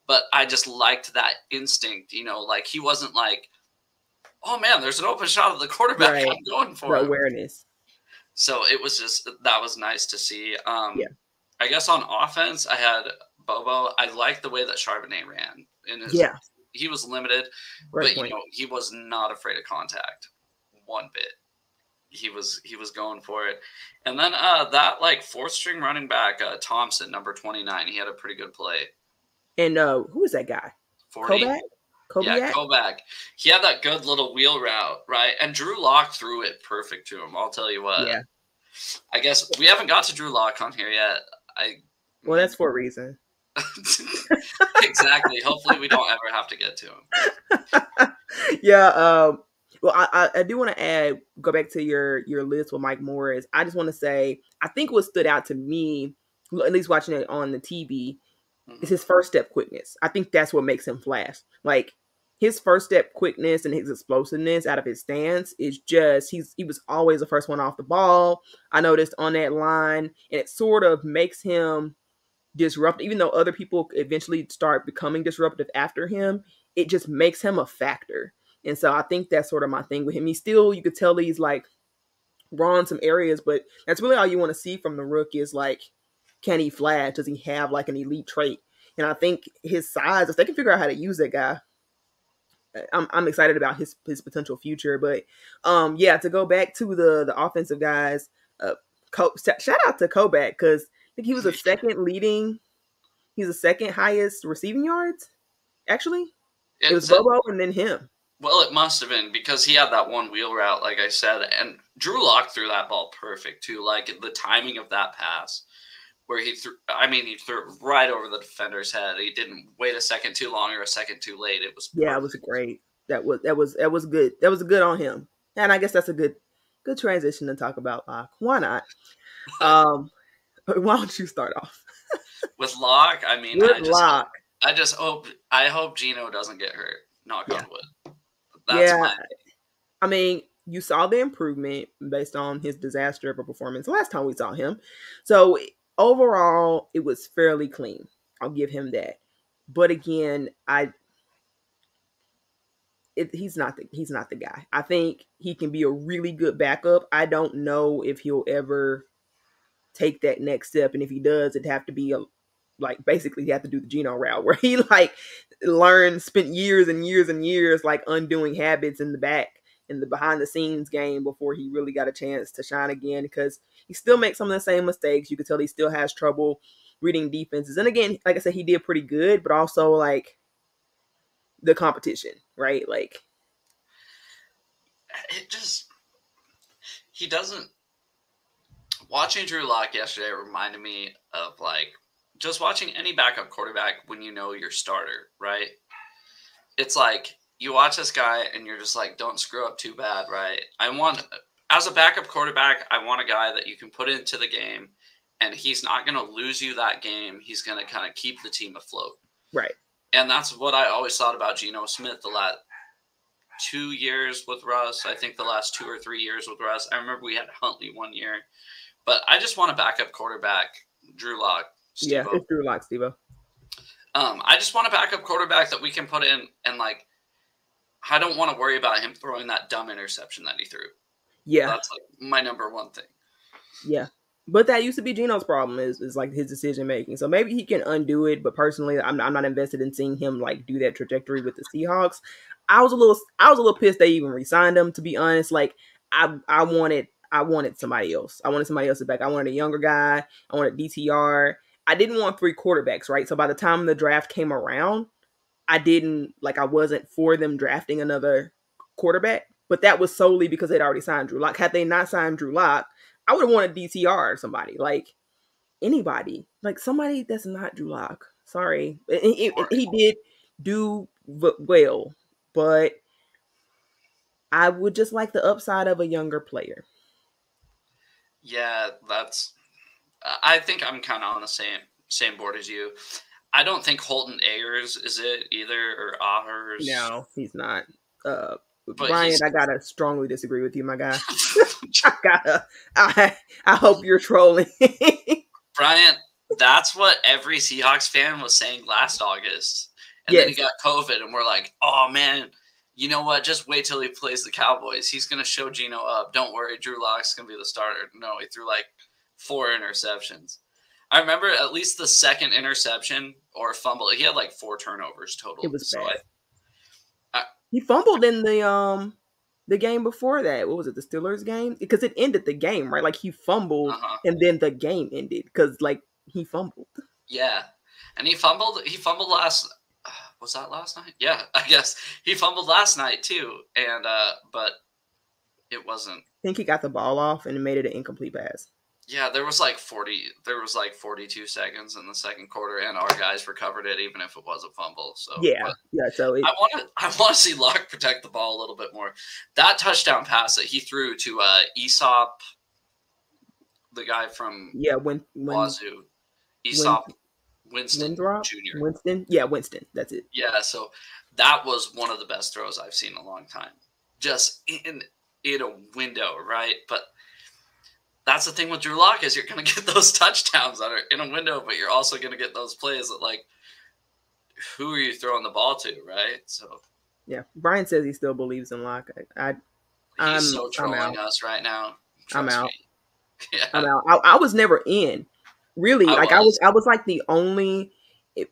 but I just liked that instinct, you know, like he wasn't like, oh man, there's an open shot of the quarterback. Right. I'm going for the awareness. So it was just that was nice to see. Um, yeah. I guess on offense, I had Bobo. I liked the way that Charbonnet ran. In his, yeah, he was limited, but point. you know he was not afraid of contact one bit. He was he was going for it, and then uh, that like fourth string running back uh, Thompson, number twenty nine, he had a pretty good play. And uh, who was that guy? Forty. Kovac? Yeah, Kovac. He had that good little wheel route, right? And Drew Lock threw it perfect to him. I'll tell you what. Yeah. I guess we haven't got to Drew Lock on here yet. I. Well, that's for a reason. exactly. Hopefully, we don't ever have to get to him. yeah. Um. Well, I, I, I do want to add, go back to your your list with Mike Morris. I just want to say, I think what stood out to me, at least watching it on the TV, mm-hmm. is his first step quickness. I think that's what makes him flash. Like his first step quickness and his explosiveness out of his stance is just he's he was always the first one off the ball. I noticed on that line, and it sort of makes him disrupt. Even though other people eventually start becoming disruptive after him, it just makes him a factor. And so I think that's sort of my thing with him. He's still you could tell he's like raw in some areas, but that's really all you want to see from the rook is like, can he flash? Does he have like an elite trait? And I think his size, if they can figure out how to use that guy, I'm I'm excited about his his potential future. But um, yeah, to go back to the the offensive guys, uh, Co- shout out to Kovac because I think he was a second leading. He's a second highest receiving yards. Actually, it's it was Bobo and then him. Well, it must have been because he had that one wheel route, like I said, and Drew Lock threw that ball perfect too. Like the timing of that pass where he threw. I mean, he threw it right over the defender's head. He didn't wait a second too long or a second too late. It was perfect. yeah, it was great. That was that was that was good. That was good on him. And I guess that's a good good transition to talk about Lock. Why not? Um, why don't you start off with Lock? I mean, with I just Lock. I just hope I hope Geno doesn't get hurt. Knock yeah. on wood. That's yeah. My... I mean, you saw the improvement based on his disaster of a performance last time we saw him. So overall, it was fairly clean. I'll give him that. But again, I it, he's not the he's not the guy. I think he can be a really good backup. I don't know if he'll ever take that next step, and if he does, it'd have to be a like basically he have to do the Geno route where he like learned, spent years and years and years like undoing habits in the back in the behind the scenes game before he really got a chance to shine again because he still makes some of the same mistakes. You can tell he still has trouble reading defenses. And again, like I said, he did pretty good, but also like the competition, right? Like it just he doesn't watching Drew Lock yesterday reminded me of like just watching any backup quarterback when you know your starter, right? It's like you watch this guy and you're just like, don't screw up too bad, right? I want, as a backup quarterback, I want a guy that you can put into the game and he's not going to lose you that game. He's going to kind of keep the team afloat. Right. And that's what I always thought about Geno Smith the last two years with Russ. I think the last two or three years with Russ. I remember we had Huntley one year, but I just want a backup quarterback, Drew Lock. Yeah, it's Drew Lock, Steve. Um, I just want a backup quarterback that we can put in and like I don't want to worry about him throwing that dumb interception that he threw. Yeah, that's like my number one thing. Yeah, but that used to be Geno's problem is is like his decision making. So maybe he can undo it. But personally, I'm I'm not invested in seeing him like do that trajectory with the Seahawks. I was a little I was a little pissed they even resigned him. To be honest, like I I wanted I wanted somebody else. I wanted somebody else back. I wanted a younger guy. I wanted DTR. I didn't want three quarterbacks, right? So by the time the draft came around, I didn't like I wasn't for them drafting another quarterback, but that was solely because they'd already signed Drew Lock. Had they not signed Drew Lock, I would have wanted DTR or somebody like anybody, like somebody that's not Drew Lock. Sorry, he, he did do well, but I would just like the upside of a younger player. Yeah, that's. I think I'm kind of on the same same board as you. I don't think Holton Ahlers is it either, or Ahlers. No, he's not. Uh, Brian, I gotta strongly disagree with you, my guy. I gotta. I I hope you're trolling. Brian, that's what every Seahawks fan was saying last August, and yes. then he got COVID, and we're like, oh man, you know what? Just wait till he plays the Cowboys. He's gonna show Geno up. Don't worry, Drew Lock's gonna be the starter. No, he threw like four interceptions. I remember at least the second interception or fumble. He had like four turnovers total. It was so bad. I, I, he fumbled in the um the game before that. What was it? The Steelers game? Because it ended the game, right? Like he fumbled uh-huh. and then the game ended because like he fumbled. Yeah, and he fumbled. He fumbled last. Uh, was that last night? Yeah, I guess he fumbled last night too. And uh but it wasn't. I think he got the ball off and made it an incomplete pass. Yeah, there was like forty. There was like forty-two seconds in the second quarter, and our guys recovered it, even if it was a fumble. So yeah, yeah. So it, I want to, I want to see Lock protect the ball a little bit more. That touchdown pass that he threw to uh the guy from yeah, when, when Wazoo, Easop Winston Windrop? Jr. Winston, yeah, Winston. That's it. Yeah, so that was one of the best throws I've seen in a long time. Just in in a window, right? But that's the thing with Drew Lock is you're going to get those touchdowns that are in a window, but you're also going to get those plays that like, who are you throwing the ball to, right? So, yeah, Brian says he still believes in Lock. I, I I'm, so trolling us right now. I'm out. Yeah. I'm out. I, I, was never in, really. I like was. I was, I was like the only.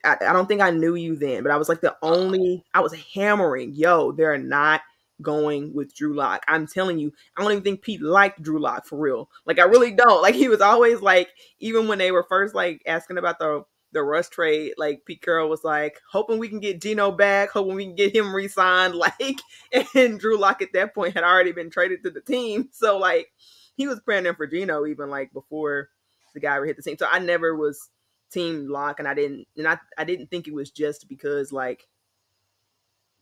I, I don't think I knew you then, but I was like the uh-huh. only. I was hammering, yo, they're not going with Drew Lock. I'm telling you, I don't even think Pete liked Drew Lock for real. Like I really don't. Like he was always like, even when they were first like asking about the the Russ trade, like Pete Carroll was like, hoping we can get Geno back, hoping we can get him re-signed. Like, and Drew Lock at that point had already been traded to the team. So like he was praying for Geno even like before the guy hit the team. So I never was team Lock and I didn't and I, I didn't think it was just because like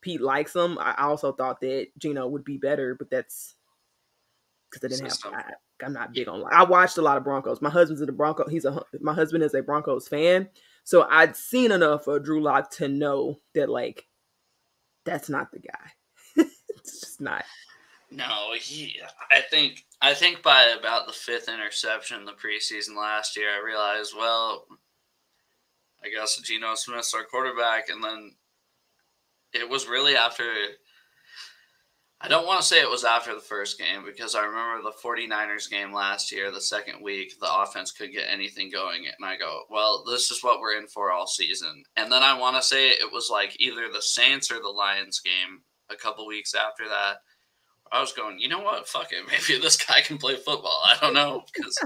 Pete likes him. I also thought that Geno would be better, but that's because I didn't System. have. I, am not big on. I watched a lot of Broncos. My husband's a Bronco. He's a my husband is a Broncos fan, so I'd seen enough of Drew Lock to know that like that's not the guy. it's just not. No, he. I think. I think by about the fifth interception in the preseason last year, I realized, well, I guess Geno Smith's our quarterback, and then it was really after I don't want to say it was after the first game because I remember the 49ers game last year, the second week, the offense could get anything going. And I go, well, this is what we're in for all season. And then I want to say it was like either the Saints or the Lions game a couple weeks after that. I was going, you know what? Fuck it. Maybe this guy can play football. I don't know because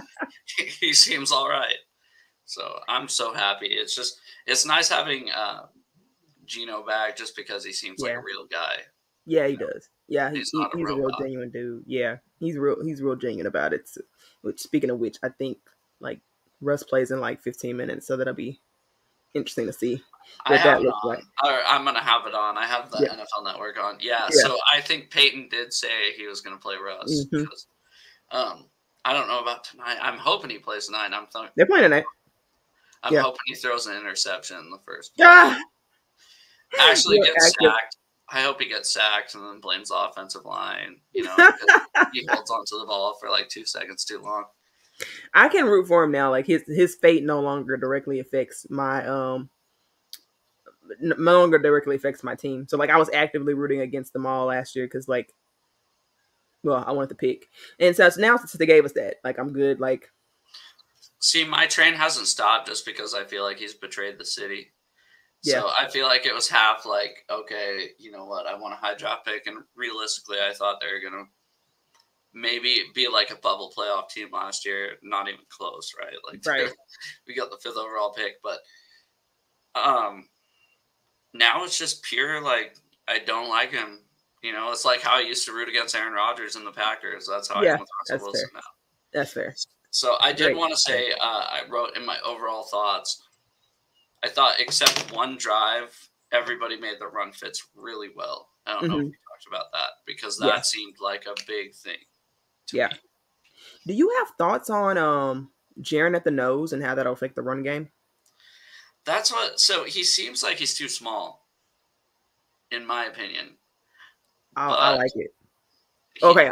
he seems all right. So I'm so happy. It's just, it's nice having uh, Geno back just because he seems yeah. like a real guy. Yeah, he does. Yeah, he's, he's, a, a, real genuine dude. Yeah, he's real. He's real genuine about it. Which, speaking of which, I think like Russ plays in like 15 minutes, so that'll be interesting to see what that looks like. I'm gonna have it on. I have the yeah. NFL Network on. Yeah, yeah, So I think Payton did say he was gonna play Russ. Mm-hmm. Because, um, I don't know about tonight. I'm hoping he plays tonight. I'm th- they're playing tonight. I'm yeah. hoping he throws an interception in the first. Ah! Actually gets sacked. I hope he gets sacked and then blames the offensive line. You know, he holds onto the ball for like two seconds too long. I can root for him now. Like his his fate no longer directly affects my um no longer directly affects my team. So like I was actively rooting against them all last year because like well I wanted to pick, and so now since they gave us that, like I'm good. Like see, my train hasn't stopped just because I feel like he's betrayed the city. Yeah. So I feel like it was half like, okay, you know what, I want a high draft pick, and realistically, I thought they were gonna maybe be like a bubble playoff team last year, not even close, right? Like right. we got the fifth overall pick, but um now it's just pure like I don't like him. You know, it's like how I used to root against Aaron Rodgers and the Packers. That's how yeah, I am with Russell Wilson fair. now. That's fair. So I did want to say uh, I wrote in my overall thoughts. I thought except one drive, everybody made the run fits really well. I don't mm-hmm. know if mm-hmm. we talked about that because that yeah. seemed like a big thing. yeah. Me. Do you have thoughts on um Jarran at the nose and how that'll affect the run game? That's what. So he seems like he's too small, in my opinion. I, I like it. He, okay.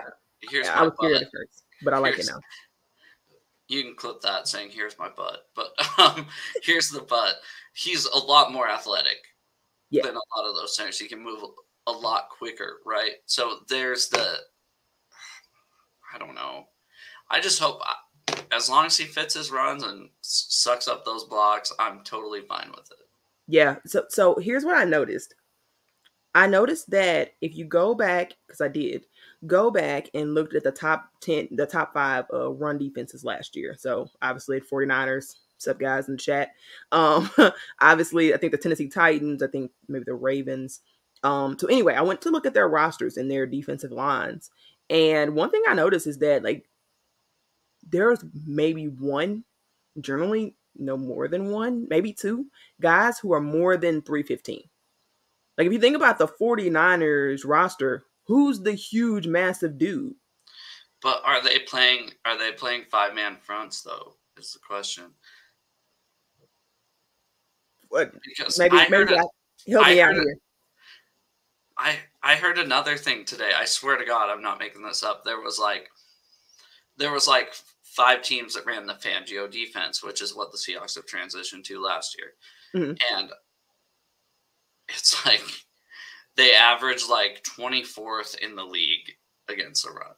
Here's I was curious first, but I like it now. You can clip that saying "Here's my butt," but um, here's the butt. He's a lot more athletic yeah. than a lot of those centers. He can move a lot quicker, right? So there's the. I don't know. I just hope as long as he fits his runs and sucks up those blocks, I'm totally fine with it. Yeah. So so here's what I noticed. I noticed that if you go back, because I did go back and looked at the top 10, the top five uh, run defenses last year. So obviously 49ers, sub guys in the chat. Um, obviously, I think the Tennessee Titans, I think maybe the Ravens. Um, so anyway, I went to look at their rosters and their defensive lines. And one thing I noticed is that like there's maybe one, generally no more than one, maybe two guys who are more than 315. Like if you think about the 49ers roster, who's the huge massive dude? But are they playing are they playing five man fronts though? Is the question. What because maybe I maybe a, help me out here. I I heard another thing today. I swear to God, I'm not making this up. There was like there was like five teams that ran the Fangio defense, which is what the Seahawks have transitioned to last year. Mm-hmm. And it's like they average like 24th in the league against the run.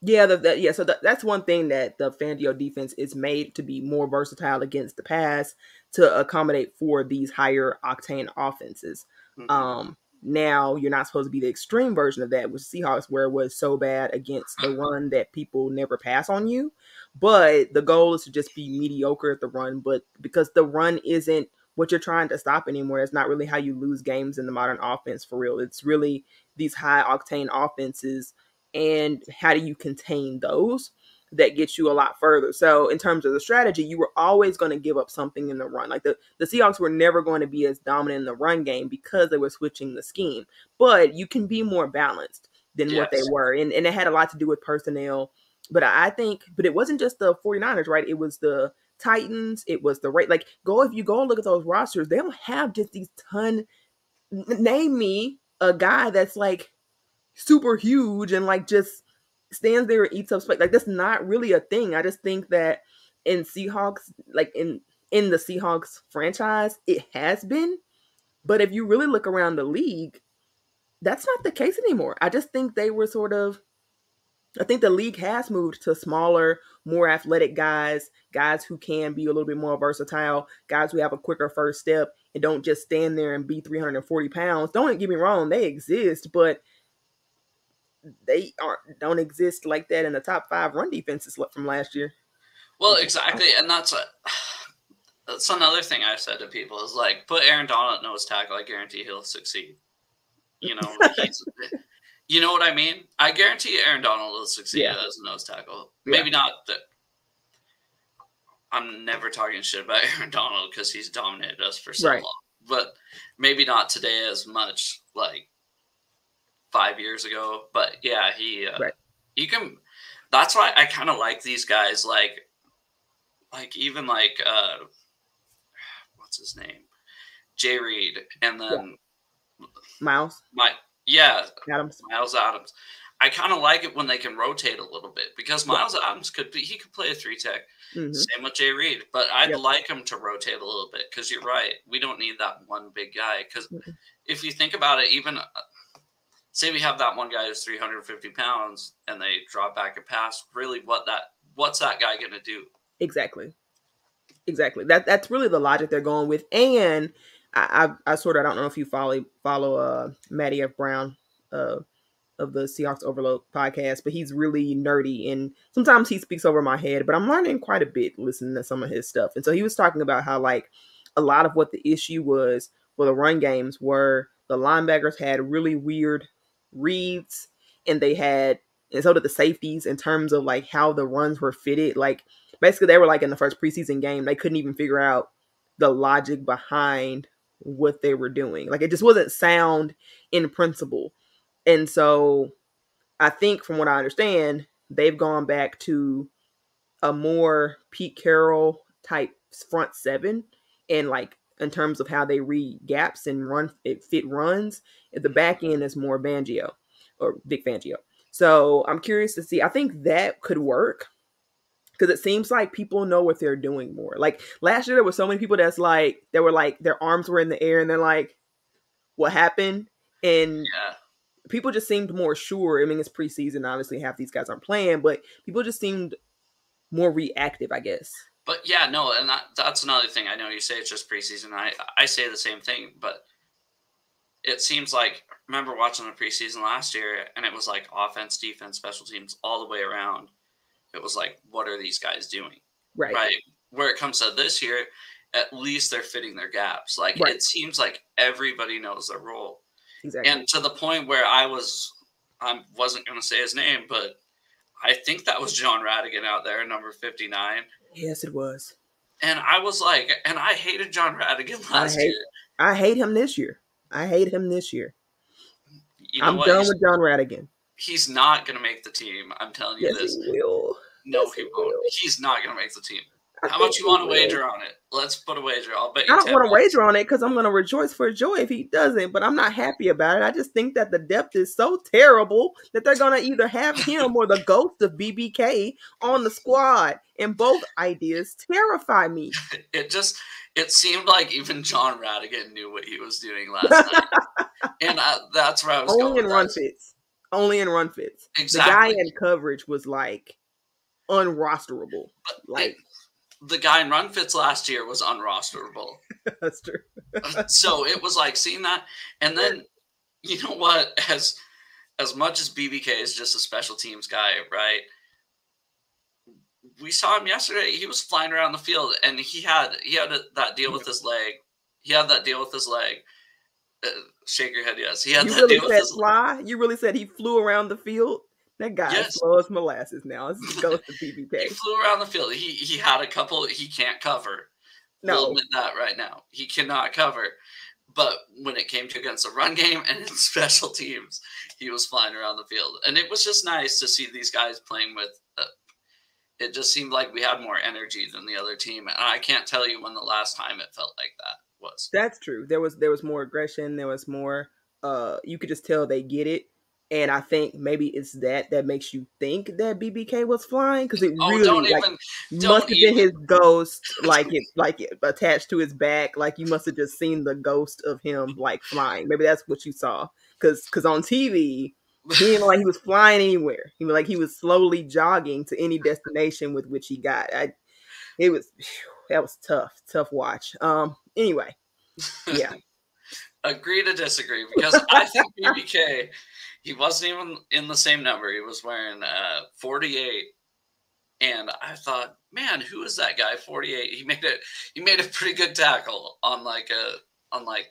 Yeah, the, the, yeah. So the, that's one thing that the Fangio defense is made to be more versatile against the pass to accommodate for these higher octane offenses. Mm-hmm. Um, now you're not supposed to be the extreme version of that with Seahawks, where it was so bad against the run that people never pass on you. But the goal is to just be mediocre at the run. But because the run isn't what you're trying to stop anymore, it's not really how you lose games in the modern offense for real. It's really these high octane offenses and how do you contain those? that gets you a lot further. So in terms of the strategy, you were always going to give up something in the run. Like the, the Seahawks were never going to be as dominant in the run game because they were switching the scheme. But you can be more balanced than yes. what they were. And, and it had a lot to do with personnel. But I think, but it wasn't just the 49ers, right? It was the Titans, it was the right. Like, go if you go and look at those rosters, they don't have just these ton. Name me a guy that's like super huge and like just stands there and eats up space. Like that's not really a thing. I just think that in Seahawks, like in in the Seahawks franchise, it has been. But if you really look around the league, that's not the case anymore. I just think they were sort of I think the league has moved to smaller, more athletic guys, guys who can be a little bit more versatile, guys who have a quicker first step and don't just stand there and be 340 pounds. Don't get me wrong, they exist, but they aren't don't exist like that in the top five run defenses from last year. Well, exactly, and that's a that's another thing I've said to people is like put Aaron Donald nose tackle. I guarantee he'll succeed. You know, you know what I mean. I guarantee Aaron Donald will succeed yeah. as a nose tackle. Maybe yeah. not that. I'm never talking shit about Aaron Donald because he's dominated us for so right. long, but maybe not today as much. Like five years ago. But yeah, he uh, right. you can. That's why I kind of like these guys. Like, like even like uh, what's his name, Jay Reed, and then yeah. Myles. My yeah, Adams. Myles Adams. I kind of like it when they can rotate a little bit because Myles yeah. Adams could be he could play a three tech. Mm-hmm. Same with Jay Reed, but I'd yep. like him to rotate a little bit because you're right. We don't need that one big guy because mm-hmm. if you think about it, even uh, say we have that one guy who's 350 pounds and they drop back and pass really what that what's that guy going to do exactly exactly that that's really the logic they're going with and I, I, I sort of I don't know if you follow follow uh Matty F Brown uh of the Seahawks Overload podcast, but he's really nerdy and sometimes he speaks over my head, but I'm learning quite a bit listening to some of his stuff. And so he was talking about how like a lot of what the issue was for the run games were the linebackers had really weird reads and they had and so did the safeties in terms of like how the runs were fitted. Like basically they were like in the first preseason game, they couldn't even figure out the logic behind what they were doing. Like it just wasn't sound in principle. And so I think from what I understand, they've gone back to a more Pete Carroll type front seven and like in terms of how they read gaps and run it fit runs. The back end is more Fangio or Vic Fangio. So I'm curious to see. I think that could work because it seems like people know what they're doing more. Like last year, there were so many people that's like they were like their arms were in the air and they're like, "What happened?" And yeah. people just seemed more sure. I mean, it's preseason. Obviously, half these guys aren't playing, but people just seemed more reactive, I guess. But yeah, no, and that, that's another thing. I know you say it's just preseason. I I say the same thing, but it seems like remember watching the preseason last year, and it was like offense, defense, special teams all the way around. It was like, what are these guys doing? Right. Right. Where it comes to this year, at least they're fitting their gaps. Like right. it seems like everybody knows their role. Exactly. And to the point where I was, I wasn't going to say his name, but I think that was Jon Rhattigan out there, number fifty nine. Yes, it was. And I was like, and I hated Jon Rhattigan last I hate, year. I hate him this year. I hate him this year. You know I'm what? done he's, with Jon Rhattigan. He's not going to make the team. I'm telling you yes, this. He will. No, yes, he, won't. He's not going to make the team. I How much you want to wager on it? Let's put a wager. I'll bet you. I don't want to wager on it because I'm going to rejoice for joy if he doesn't. But I'm not happy about it. I just think that the depth is so terrible that they're going to either have him or the ghost of BBK on the squad, and both ideas terrify me. It just it seemed like even Jon Rhattigan knew what he was doing last night, and I, that's where I was going. only in run fits. Only in run fits. Exactly. The guy in coverage was like unrosterable. But like the guy in run fits last year was unrosterable. that's true. so it was like seeing that, and then you know what? As as much as BBK is just a special teams guy, right? we saw him yesterday. He was flying around the field, and he had he had a, that deal with his leg. He had that deal with his leg. Uh, shake your head, yes. He had you that really deal said with fly. You really said he flew around the field. That guy yes. slow as molasses now. This goes to BBK. he flew around the field. He he had a couple. He can't cover. No, that right now. He cannot cover. But when it came to against the run game and in special teams, he was flying around the field, and it was just nice to see these guys playing with uh, it just seemed like we had more energy than the other team. And I can't tell you when the last time it felt like that was. That's true. There was there was more aggression. There was more. Uh, you could just tell they get it. And I think maybe it's that that makes you think that BBK was flying because it oh, really like, even, must have been his ghost, like it, like it attached to his back. Like you must have just seen the ghost of him like flying. Maybe that's what you saw because because on TV he didn't like he was flying anywhere. He was like he was slowly jogging to any destination with which he got. I, it was that was tough, tough watch. Um. Anyway, yeah. Agree to disagree because I think BBK he wasn't even in the same number. He was wearing uh 48, and I thought, man, who is that guy? 48. He made it. He made a pretty good tackle on like a on like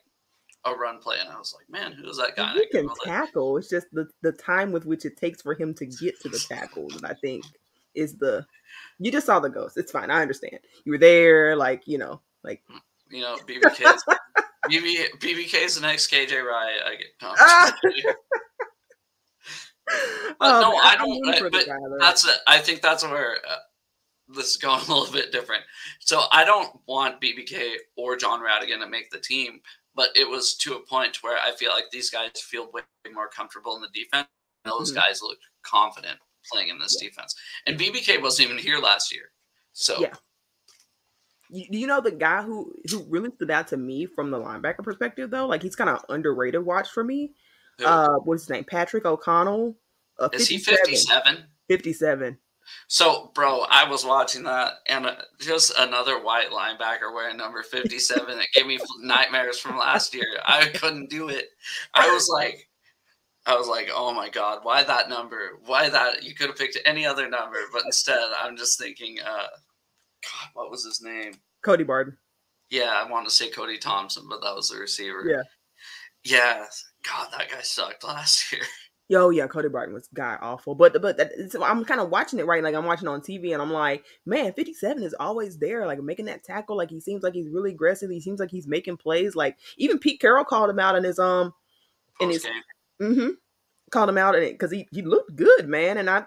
a run play, and I was like, man, who's that guy? He can tackle. Like, it's just the the time with which it takes for him to get to the tackles, and I think is the. You just saw the ghost. It's fine. I understand. You were there, like you know, like you know, BBK. BB BBK is the next KJ Wright. I get. No, ah! but um, no, I don't. I, but that's it. I think that's where uh, this is going a little bit different. So I don't want BBK or Jon Rhattigan to make the team, but it was to a point where I feel like these guys feel way more comfortable in the defense. Those mm-hmm. guys look confident playing in this yeah. defense. And BBK wasn't even here last year. So yeah. You, you know the guy who who really stood out to me from the linebacker perspective though, like he's kind of underrated watch for me. Who? Uh, what's his name? Patrick O'Connell. Uh, Is he fifty seven? Fifty seven. So, bro, I was watching that, and uh, just another white linebacker wearing number fifty-seven. it gave me nightmares from last year. I couldn't do it. I was like, I was like, oh my god, why that number? Why that? You could have picked any other number, but instead, I'm just thinking, uh, God, what was his name? Cody Barton. Yeah, I wanted to say Cody Thompson, but that was the receiver. Yeah. Yeah. God, that guy sucked last year. Yo, yeah, Cody Barton was guy awful, but but I'm kind of watching it right. Like I'm watching on TV, and I'm like, man, 57 is always there, like making that tackle. Like he seems like he's really aggressive. He seems like he's making plays. Like even Pete Carroll called him out in his um in his mm-hmm called him out in it because he he looked good, man. And I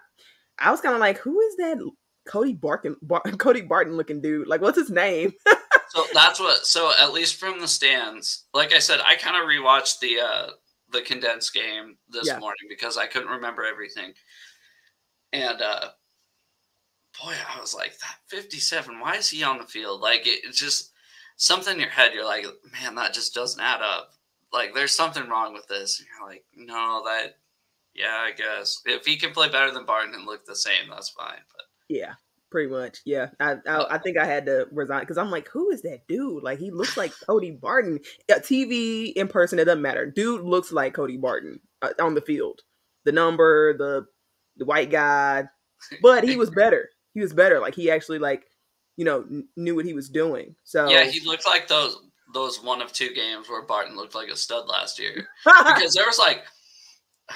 I was kind of like, who is that Cody Barton Bar- Cody Barton looking dude? Like, what's his name? so that's what. So at least from the stands, like I said, I kind of rewatched the uh the condensed game this yeah. morning because I couldn't remember everything. And uh boy, I was like, that 57, why is he on the field? Like it, it's just something in your head, you're like, man, that just doesn't add up. Like there's something wrong with this. And you're like, no, that yeah, I guess. If he can play better than Barton and look the same, that's fine. But yeah, pretty much. Yeah, I I, I think I had to resign because I'm like, who is that dude? Like he looks like Cody Barton. TV in person, it doesn't matter. Dude looks like Cody Barton uh, on the field. The number, the the white guy, but he was better. He was better. Like he actually like you know knew what he was doing. So yeah, he looked like those those one of two games where Barton looked like a stud last year because there was like.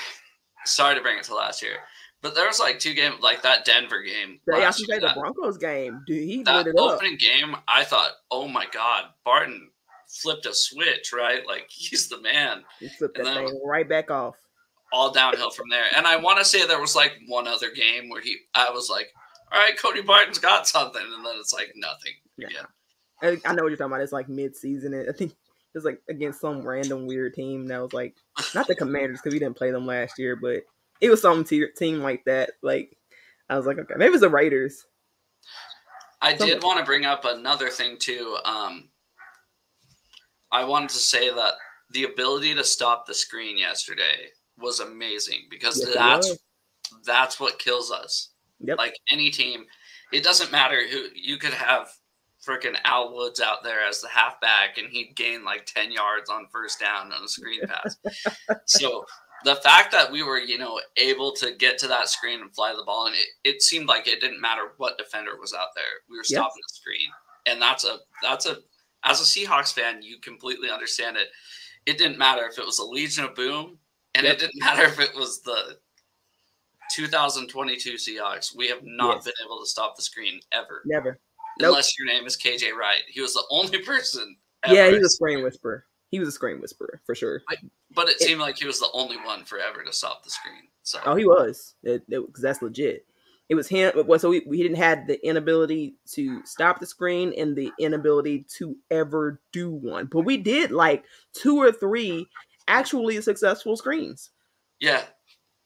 Sorry to bring it to last year, but there was like two games, like that Denver game. Yeah, I should say the Broncos game. Dude, he that lit it opening up. game. I thought, oh my god, Barton flipped a switch, right? Like he's the man. He flipped and that thing right back off. All downhill from there. And I want to say there was like one other game where he, I was like, all right, Cody Barton's got something, and then it's like nothing again. I, I know what you're talking about. It's like mid-season. I think it was like against some random weird team that was like not the Commanders because we didn't play them last year, but it was some te- team like that. Like I was like, okay, maybe it's the Raiders. I did want to bring up another thing too. Um, I wanted to say that the ability to stop the screen yesterday was amazing because yes, that's that's what kills us. Yep. Like any team, it doesn't matter who you could have freaking Al Woods out there as the halfback and he'd gain like 10 yards on first down on a screen pass. so the fact that we were, you know, able to get to that screen and fly the ball, and it, it seemed like it didn't matter what defender was out there. We were stopping yep. the screen. And that's a that's a as a Seahawks fan, you completely understand it. It didn't matter if it was a Legion of Boom, and yep. it didn't matter if it was the 2022 Seahawks. We have not yes. been able to stop the screen ever. Never. Nope. Unless your name is KJ Wright. He was the only person. Yeah, he's a screen whisperer. He was a screen whisperer for sure. But it, it seemed like he was the only one forever to stop the screen. So oh, he was. It, it, that's legit. It was him. So we, we didn't have the inability to stop the screen and the inability to ever do one, but we did like two or three actually successful screens. Yeah,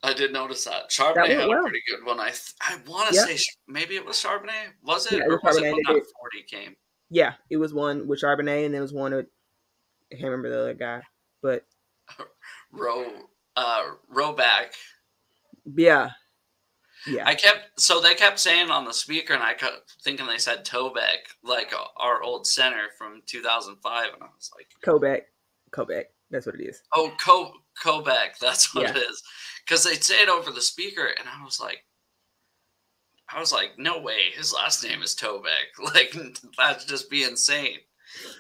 I did notice that. Charbonnet that had well. a pretty good one. I th- I want to yep. say maybe it was Charbonnet. Was it? Yeah, it was or was Charbonnet it when that 40 came? Yeah, it was one with Charbonnet and there was one with I can't remember the other guy, but row uh row back. Yeah. Yeah. I kept so they kept saying on the speaker, and I kept thinking they said Tobeck, like our old center from 2005, and I was like, Kobeck, Kobeck. That's what it is. Oh, Ko Kobeck. That's what yeah. it is because they'd say it over the speaker, and I was like, I was like, no way, his last name is Tobeck. Like that'd just be insane.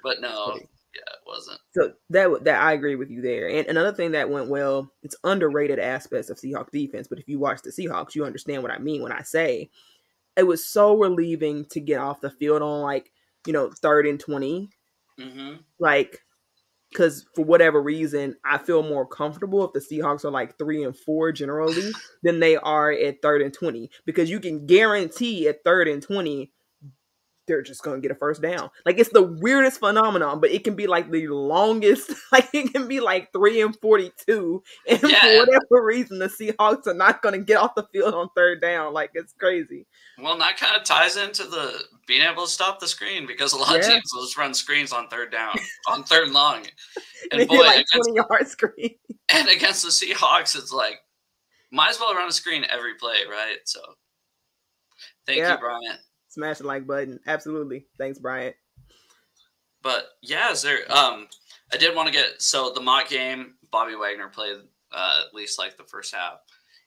But no, yeah, it wasn't. So that that I agree with you there. And another thing that went well, it's underrated aspects of Seahawks defense. But if you watch the Seahawks, you understand what I mean when I say it was so relieving to get off the field on like you know third and 20 mm-hmm. Like because for whatever reason, I feel more comfortable if the Seahawks are like three and four generally than they are at third and 20 because you can guarantee at third and 20 they're just gonna get a first down. Like it's the weirdest phenomenon, but it can be like the longest. Like it can be like three and forty-two, and yeah. for whatever reason, the Seahawks are not gonna get off the field on third down. Like it's crazy. Well, that kind of ties into the being able to stop the screen because a lot yeah. of teams will just run screens on third down, on third and long, and boy, like against, twenty yard screen. And against the Seahawks, it's like might as well run a screen every play, right? So, thank yeah. you, Bryant smash the like button. Absolutely. Thanks, Bryant. But yeah, is there um I did want to get so the mock game, Bobby Wagner played uh, at least like the first half,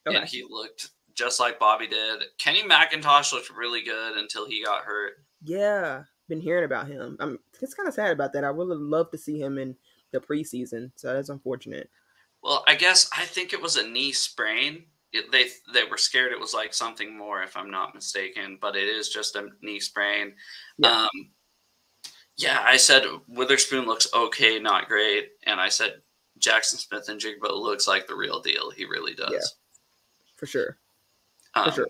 okay. and he looked just like Bobby did. Kenny McIntosh looked really good until he got hurt. Yeah, been hearing about him. I'm it's kind of sad about that. I would love to see him in the preseason, so that's unfortunate. Well, I guess I think it was a knee sprain. It, they they were scared it was like something more, if I'm not mistaken, but it is just a knee sprain. Yeah. Um, yeah, I said Witherspoon looks okay, not great, and I said Jaxon Smith-Njigba looks like the real deal. He really does. Yeah, for sure. Um, for sure.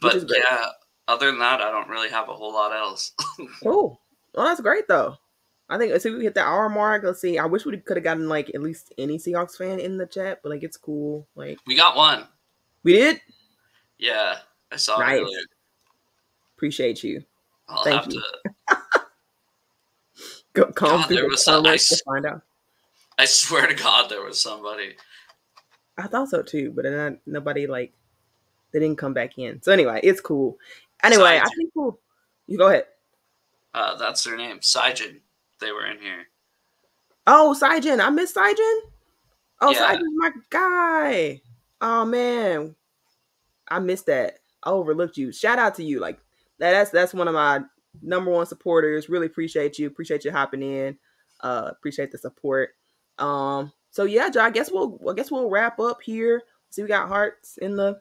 But yeah, other than that, I don't really have a whole lot else. cool. Well, that's great though. I think let's see we hit the hour mark. Let's see. I wish we could have gotten like at least any Seahawks fan in the chat, but like it's cool. Like we got one. We did. Yeah, I saw nice. earlier. Appreciate you. I'll Thank you. To... Go God, there was some, I, to find out. I swear to God, there was somebody. I thought so too, but then nobody like they didn't come back in. So anyway, it's cool. Anyway, I think cool. You go ahead. Uh, that's their name, Sijin they were in here. Oh, Saijin. I miss Saijin. Oh, yeah. Saijin's my guy. Oh man. I missed that. I overlooked you. Shout out to you. Like that, that's that's one of my number one supporters. Really appreciate you. Appreciate you hopping in. Uh appreciate the support. Um so yeah, Joe, I guess we'll I guess we'll wrap up here. See we got hearts in the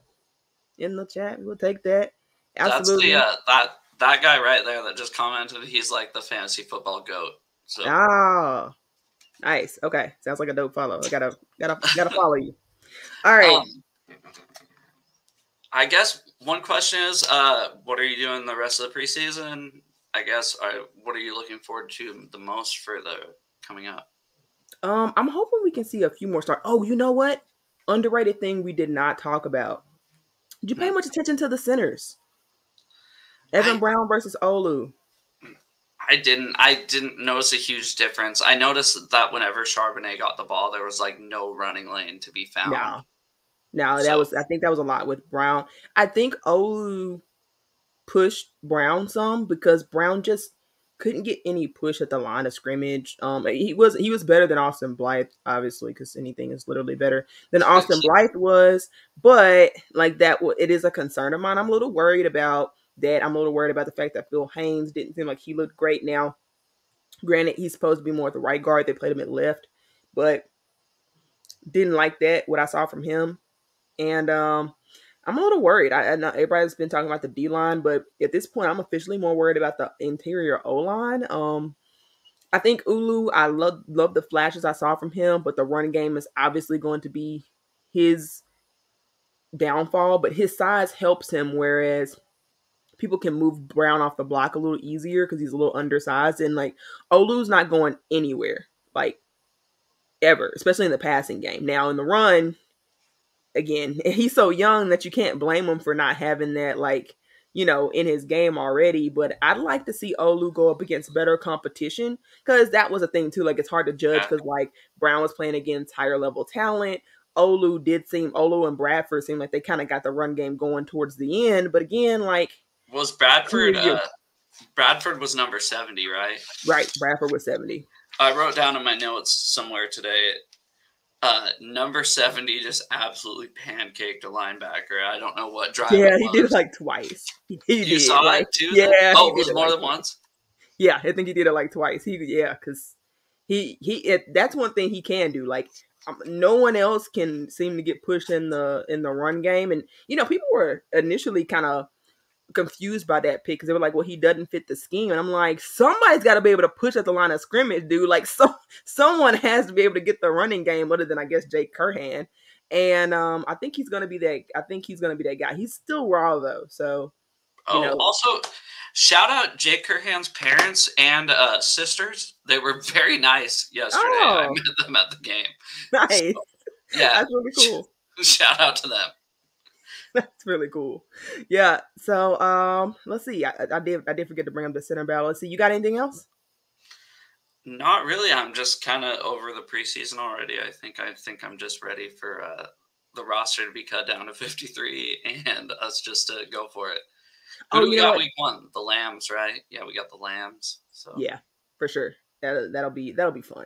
in the chat. We'll take that. Absolutely. That's the uh, that that guy right there that just commented, he's like the fantasy football goat. So. Oh, nice. Okay, sounds like a dope follow. I gotta gotta gotta follow you. All right. Um, I guess one question is, uh, what are you doing the rest of the preseason? I guess, uh, what are you looking forward to the most for the coming up? Um, I'm hoping we can see a few more stars. Oh, you know what? Underrated thing we did not talk about. Did you pay hmm. much attention to the centers? Evan I, Brown versus Olu. I didn't. I didn't notice a huge difference. I noticed that whenever Charbonnet got the ball, there was like no running lane to be found. No, no, so. that was. I think that was a lot with Brown. I think Olu pushed Brown some because Brown just couldn't get any push at the line of scrimmage. Um, he was he was better than Austin Blythe, obviously, because anything is literally better than Austin Blythe was. But like that, it is a concern of mine. I'm a little worried about that. I'm a little worried about the fact that Phil Haynes didn't seem like he looked great now. Granted, he's supposed to be more at the right guard. They played him at left, but didn't like that what I saw from him. And um, I'm a little worried. I, I know everybody's been talking about the D line, but at this point, I'm officially more worried about the interior O line. Um, I think Olu, I love love the flashes I saw from him, but the running game is obviously going to be his downfall. But his size helps him, whereas people can move Brown off the block a little easier because he's a little undersized. And like Olu's not going anywhere, like ever, especially in the passing game. Now in the run, again, he's so young that you can't blame him for not having that like you know in his game already. But I'd like to see Olu go up against better competition because that was a thing too. Like it's hard to judge because like Brown was playing against higher level talent. Olu did seem Olu and Bradford seemed like they kind of got the run game going towards the end. But again, like was Bradford? Uh, Bradford was number seventy, right? Right. Bradford was seventy. I wrote down in my notes somewhere today. Uh, number seventy just absolutely pancaked a linebacker. I don't know what drive. Yeah, he did it like twice. He you did, saw like, it too. Yeah. Oh, it was more like, than once. Yeah, I think he did it like twice. He yeah, because he he it, that's one thing he can do. Like um, no one else can seem to get pushed in the in the run game, and you know people were initially kind of confused by that pick because they were like, "Well, he doesn't fit the scheme," and I'm like, somebody's got to be able to push at the line of scrimmage, dude. Like, so someone has to be able to get the running game, other than I guess Jake Curhan. And um, I think he's gonna be that. I think he's gonna be that guy. He's still raw though, so. Oh, know. also, shout out Jake Curhan's parents and uh, sisters. They were very nice yesterday. Oh. I met them at the game. Nice. So, yeah, that's really cool. Shout out to them. That's really cool. Yeah. So um, let's see. I, I, did I did forget to bring up the center battle. Let's see. You got anything else? Not really. I'm just kind of over the preseason already. I think I think I'm just ready for uh, the roster to be cut down to 53 and us just to go for it. Who oh, we got week one? The Lambs, right? Yeah, we got the Lambs. So yeah, for sure. That that'll be that'll be fun.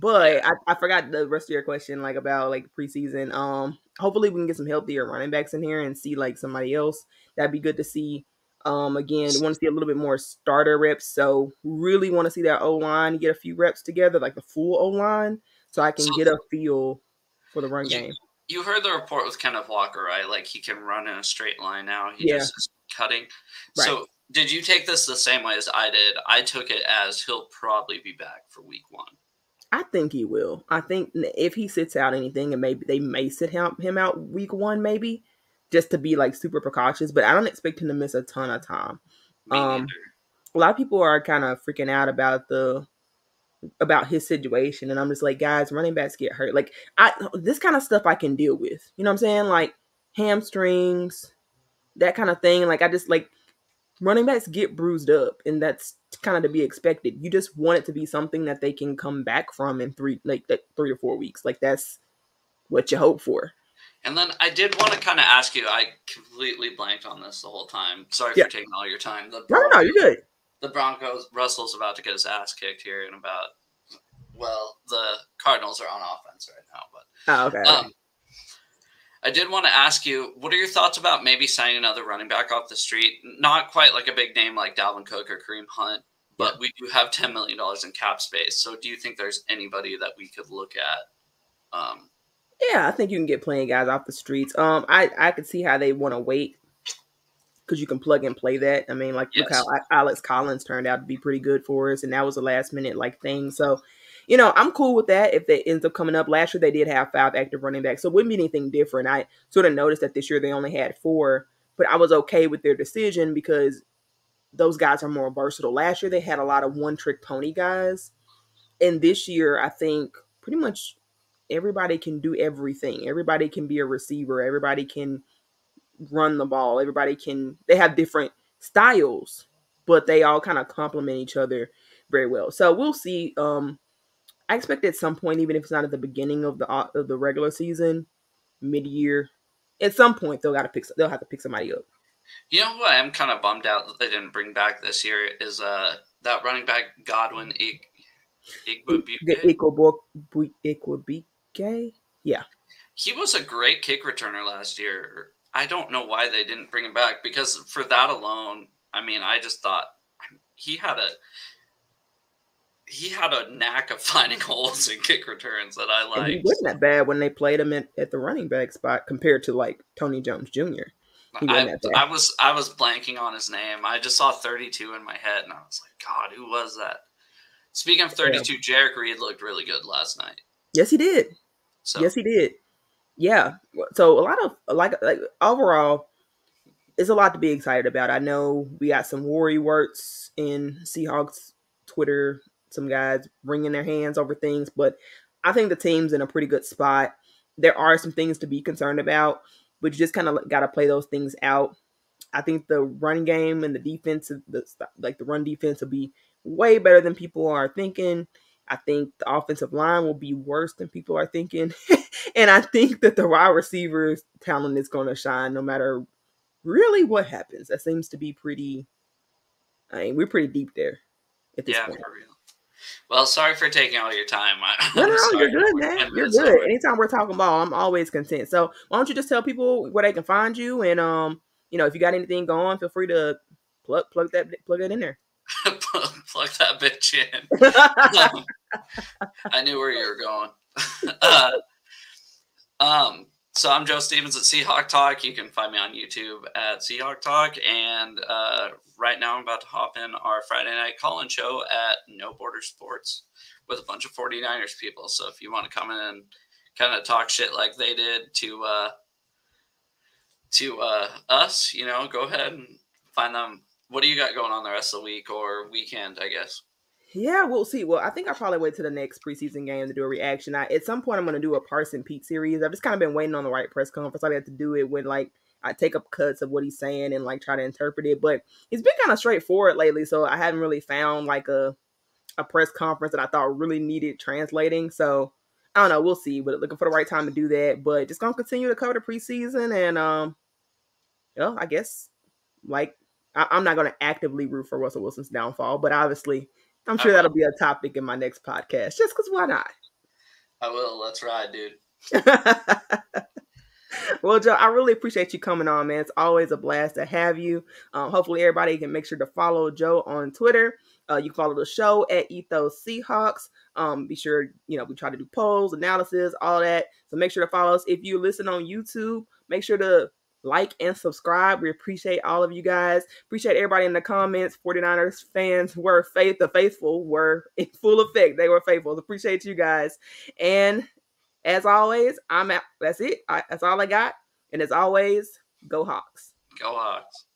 But I, I forgot the rest of your question, like about like preseason. Um, hopefully we can get some healthier running backs in here and see like somebody else. That'd be good to see. Um, again, want to see a little bit more starter reps. So really want to see that O line get a few reps together, like the full O line, so I can so, get a feel for the run you, game. You heard the report with Kenneth Walker, right? Like he can run in a straight line now. He yeah. just is cutting. Right. So did you take this the same way as I did? I took it as he'll probably be back for week one. I think he will. I think if he sits out anything, and maybe they may sit him, him out week one, maybe just to be like super precautious. But I don't expect him to miss a ton of time. Um, a lot of people are kind of freaking out about the about his situation, and I'm just like, guys, running backs get hurt. Like I, this kind of stuff I can deal with. You know what I'm saying? Like hamstrings, that kind of thing. Like I just like running backs get bruised up, and that's kind of to be expected. You just want it to be something that they can come back from in three, like, like three to four weeks. Like that's what you hope for. And then I did want to kind of ask you. I completely blanked on this the whole time. Sorry yeah. for taking all your time. The Broncos, no, no, you're good. The Broncos. Russell's about to get his ass kicked here in about. Well, the Cardinals are on offense right now, but oh, okay. Um, I did want to ask you, what are your thoughts about maybe signing another running back off the street? Not quite like a big name like Dalvin Cook or Kareem Hunt, but we do have $10 million in cap space. So do you think there's anybody that we could look at? Um, yeah, I think you can get playing guys off the streets. Um, I, I could see how they want to wait because you can plug and play that. I mean, like, yes. look how Alex Collins turned out to be pretty good for us, and that was a last minute like thing. So you know, I'm cool with that if it ends up coming up. Last year they did have five active running backs, so it wouldn't be anything different. I sort of noticed that this year they only had four, but I was okay with their decision because those guys are more versatile. Last year they had a lot of one trick pony guys, and this year I think pretty much everybody can do everything. Everybody can be a receiver. Everybody can run the ball. Everybody can. They have different styles, but they all kind of complement each other very well. So we'll see. Um, I expect at some point, even if it's not at the beginning of the of the regular season, mid year, at some point they'll got to pick. They'll have to pick somebody up. You know what I'm kind of bummed out that they didn't bring back this year is uh that running back Godwin Igwebuike. Yeah, he was a great kick returner last year. I don't know why they didn't bring him back because for that alone, I mean, I just thought he had a he had a knack of finding holes in kick returns that I like. He wasn't that bad when they played him at, at the running back spot compared to like Tony Jones Jr. I, I, was I was blanking on his name. I just saw 32 in my head, and I was like, God, who was that? Speaking of 32, yeah. Jerrick Reed looked really good last night. Yes, he did. So. Yes, he did. Yeah. So a lot of like like overall, it's a lot to be excited about. I know we got some worry words in Seahawks Twitter some guys wringing their hands over things, but I think the team's in a pretty good spot. There are some things to be concerned about, but you just kind of got to play those things out. I think the running game and the defense, the, like the run defense, will be way better than people are thinking. I think the offensive line will be worse than people are thinking. and I think that the wide receivers talent is going to shine no matter really what happens. That seems to be pretty, I mean, we're pretty deep there at this yeah, point. Well, sorry for taking all your time. no, no, no you're good, man. You're good. Over. Anytime we're talking ball, I'm always content. So why don't you just tell people where they can find you, and um, you know, if you got anything going, feel free to plug plug that plug it in there. plug that bitch in. um, I knew where you were going. uh, um, so I'm Joe Stevens at Seahawk Talk. You can find me on YouTube at Seahawk Talk. And uh, right now I'm about to hop in our Friday night call-in show at No Border Sports with a bunch of 49ers people. So if you want to come in and kind of talk shit like they did to uh, to uh, us, you know, go ahead and find them. What do you got going on the rest of the week or weekend, I guess? Yeah, we'll see. Well, I think I'll probably wait to the next preseason game to do a reaction. I, at some point, I'm going to do a Parson Pete series. I've just kind of been waiting on the right press conference. I had to do it when like I take up cuts of what he's saying and like try to interpret it. But he's been kind of straightforward lately, so I haven't really found like a a press conference that I thought really needed translating. So I don't know. We'll see. But looking for the right time to do that. But just gonna continue to cover the preseason and um, well, I guess like I, I'm not gonna actively root for Russell Wilson's downfall, but obviously I'm sure that'll be a topic in my next podcast, just because why not? I will. Let's ride, dude. well, Joe, I really appreciate you coming on, man. It's always a blast to have you. Um, hopefully, everybody can make sure to follow Joe on Twitter. Uh, you follow the show at Ethos Seahawks. Um, be sure, you know, we try to do polls, analysis, all that. So make sure to follow us. If you listen on YouTube, make sure to like and subscribe. We appreciate all of you guys. Appreciate everybody in the comments. 49ers fans were faith, the faithful were in full effect. They were faithful. Appreciate you guys. And as always, I'm at, that's it. I, that's all I got. And as always, go Hawks. Go Hawks.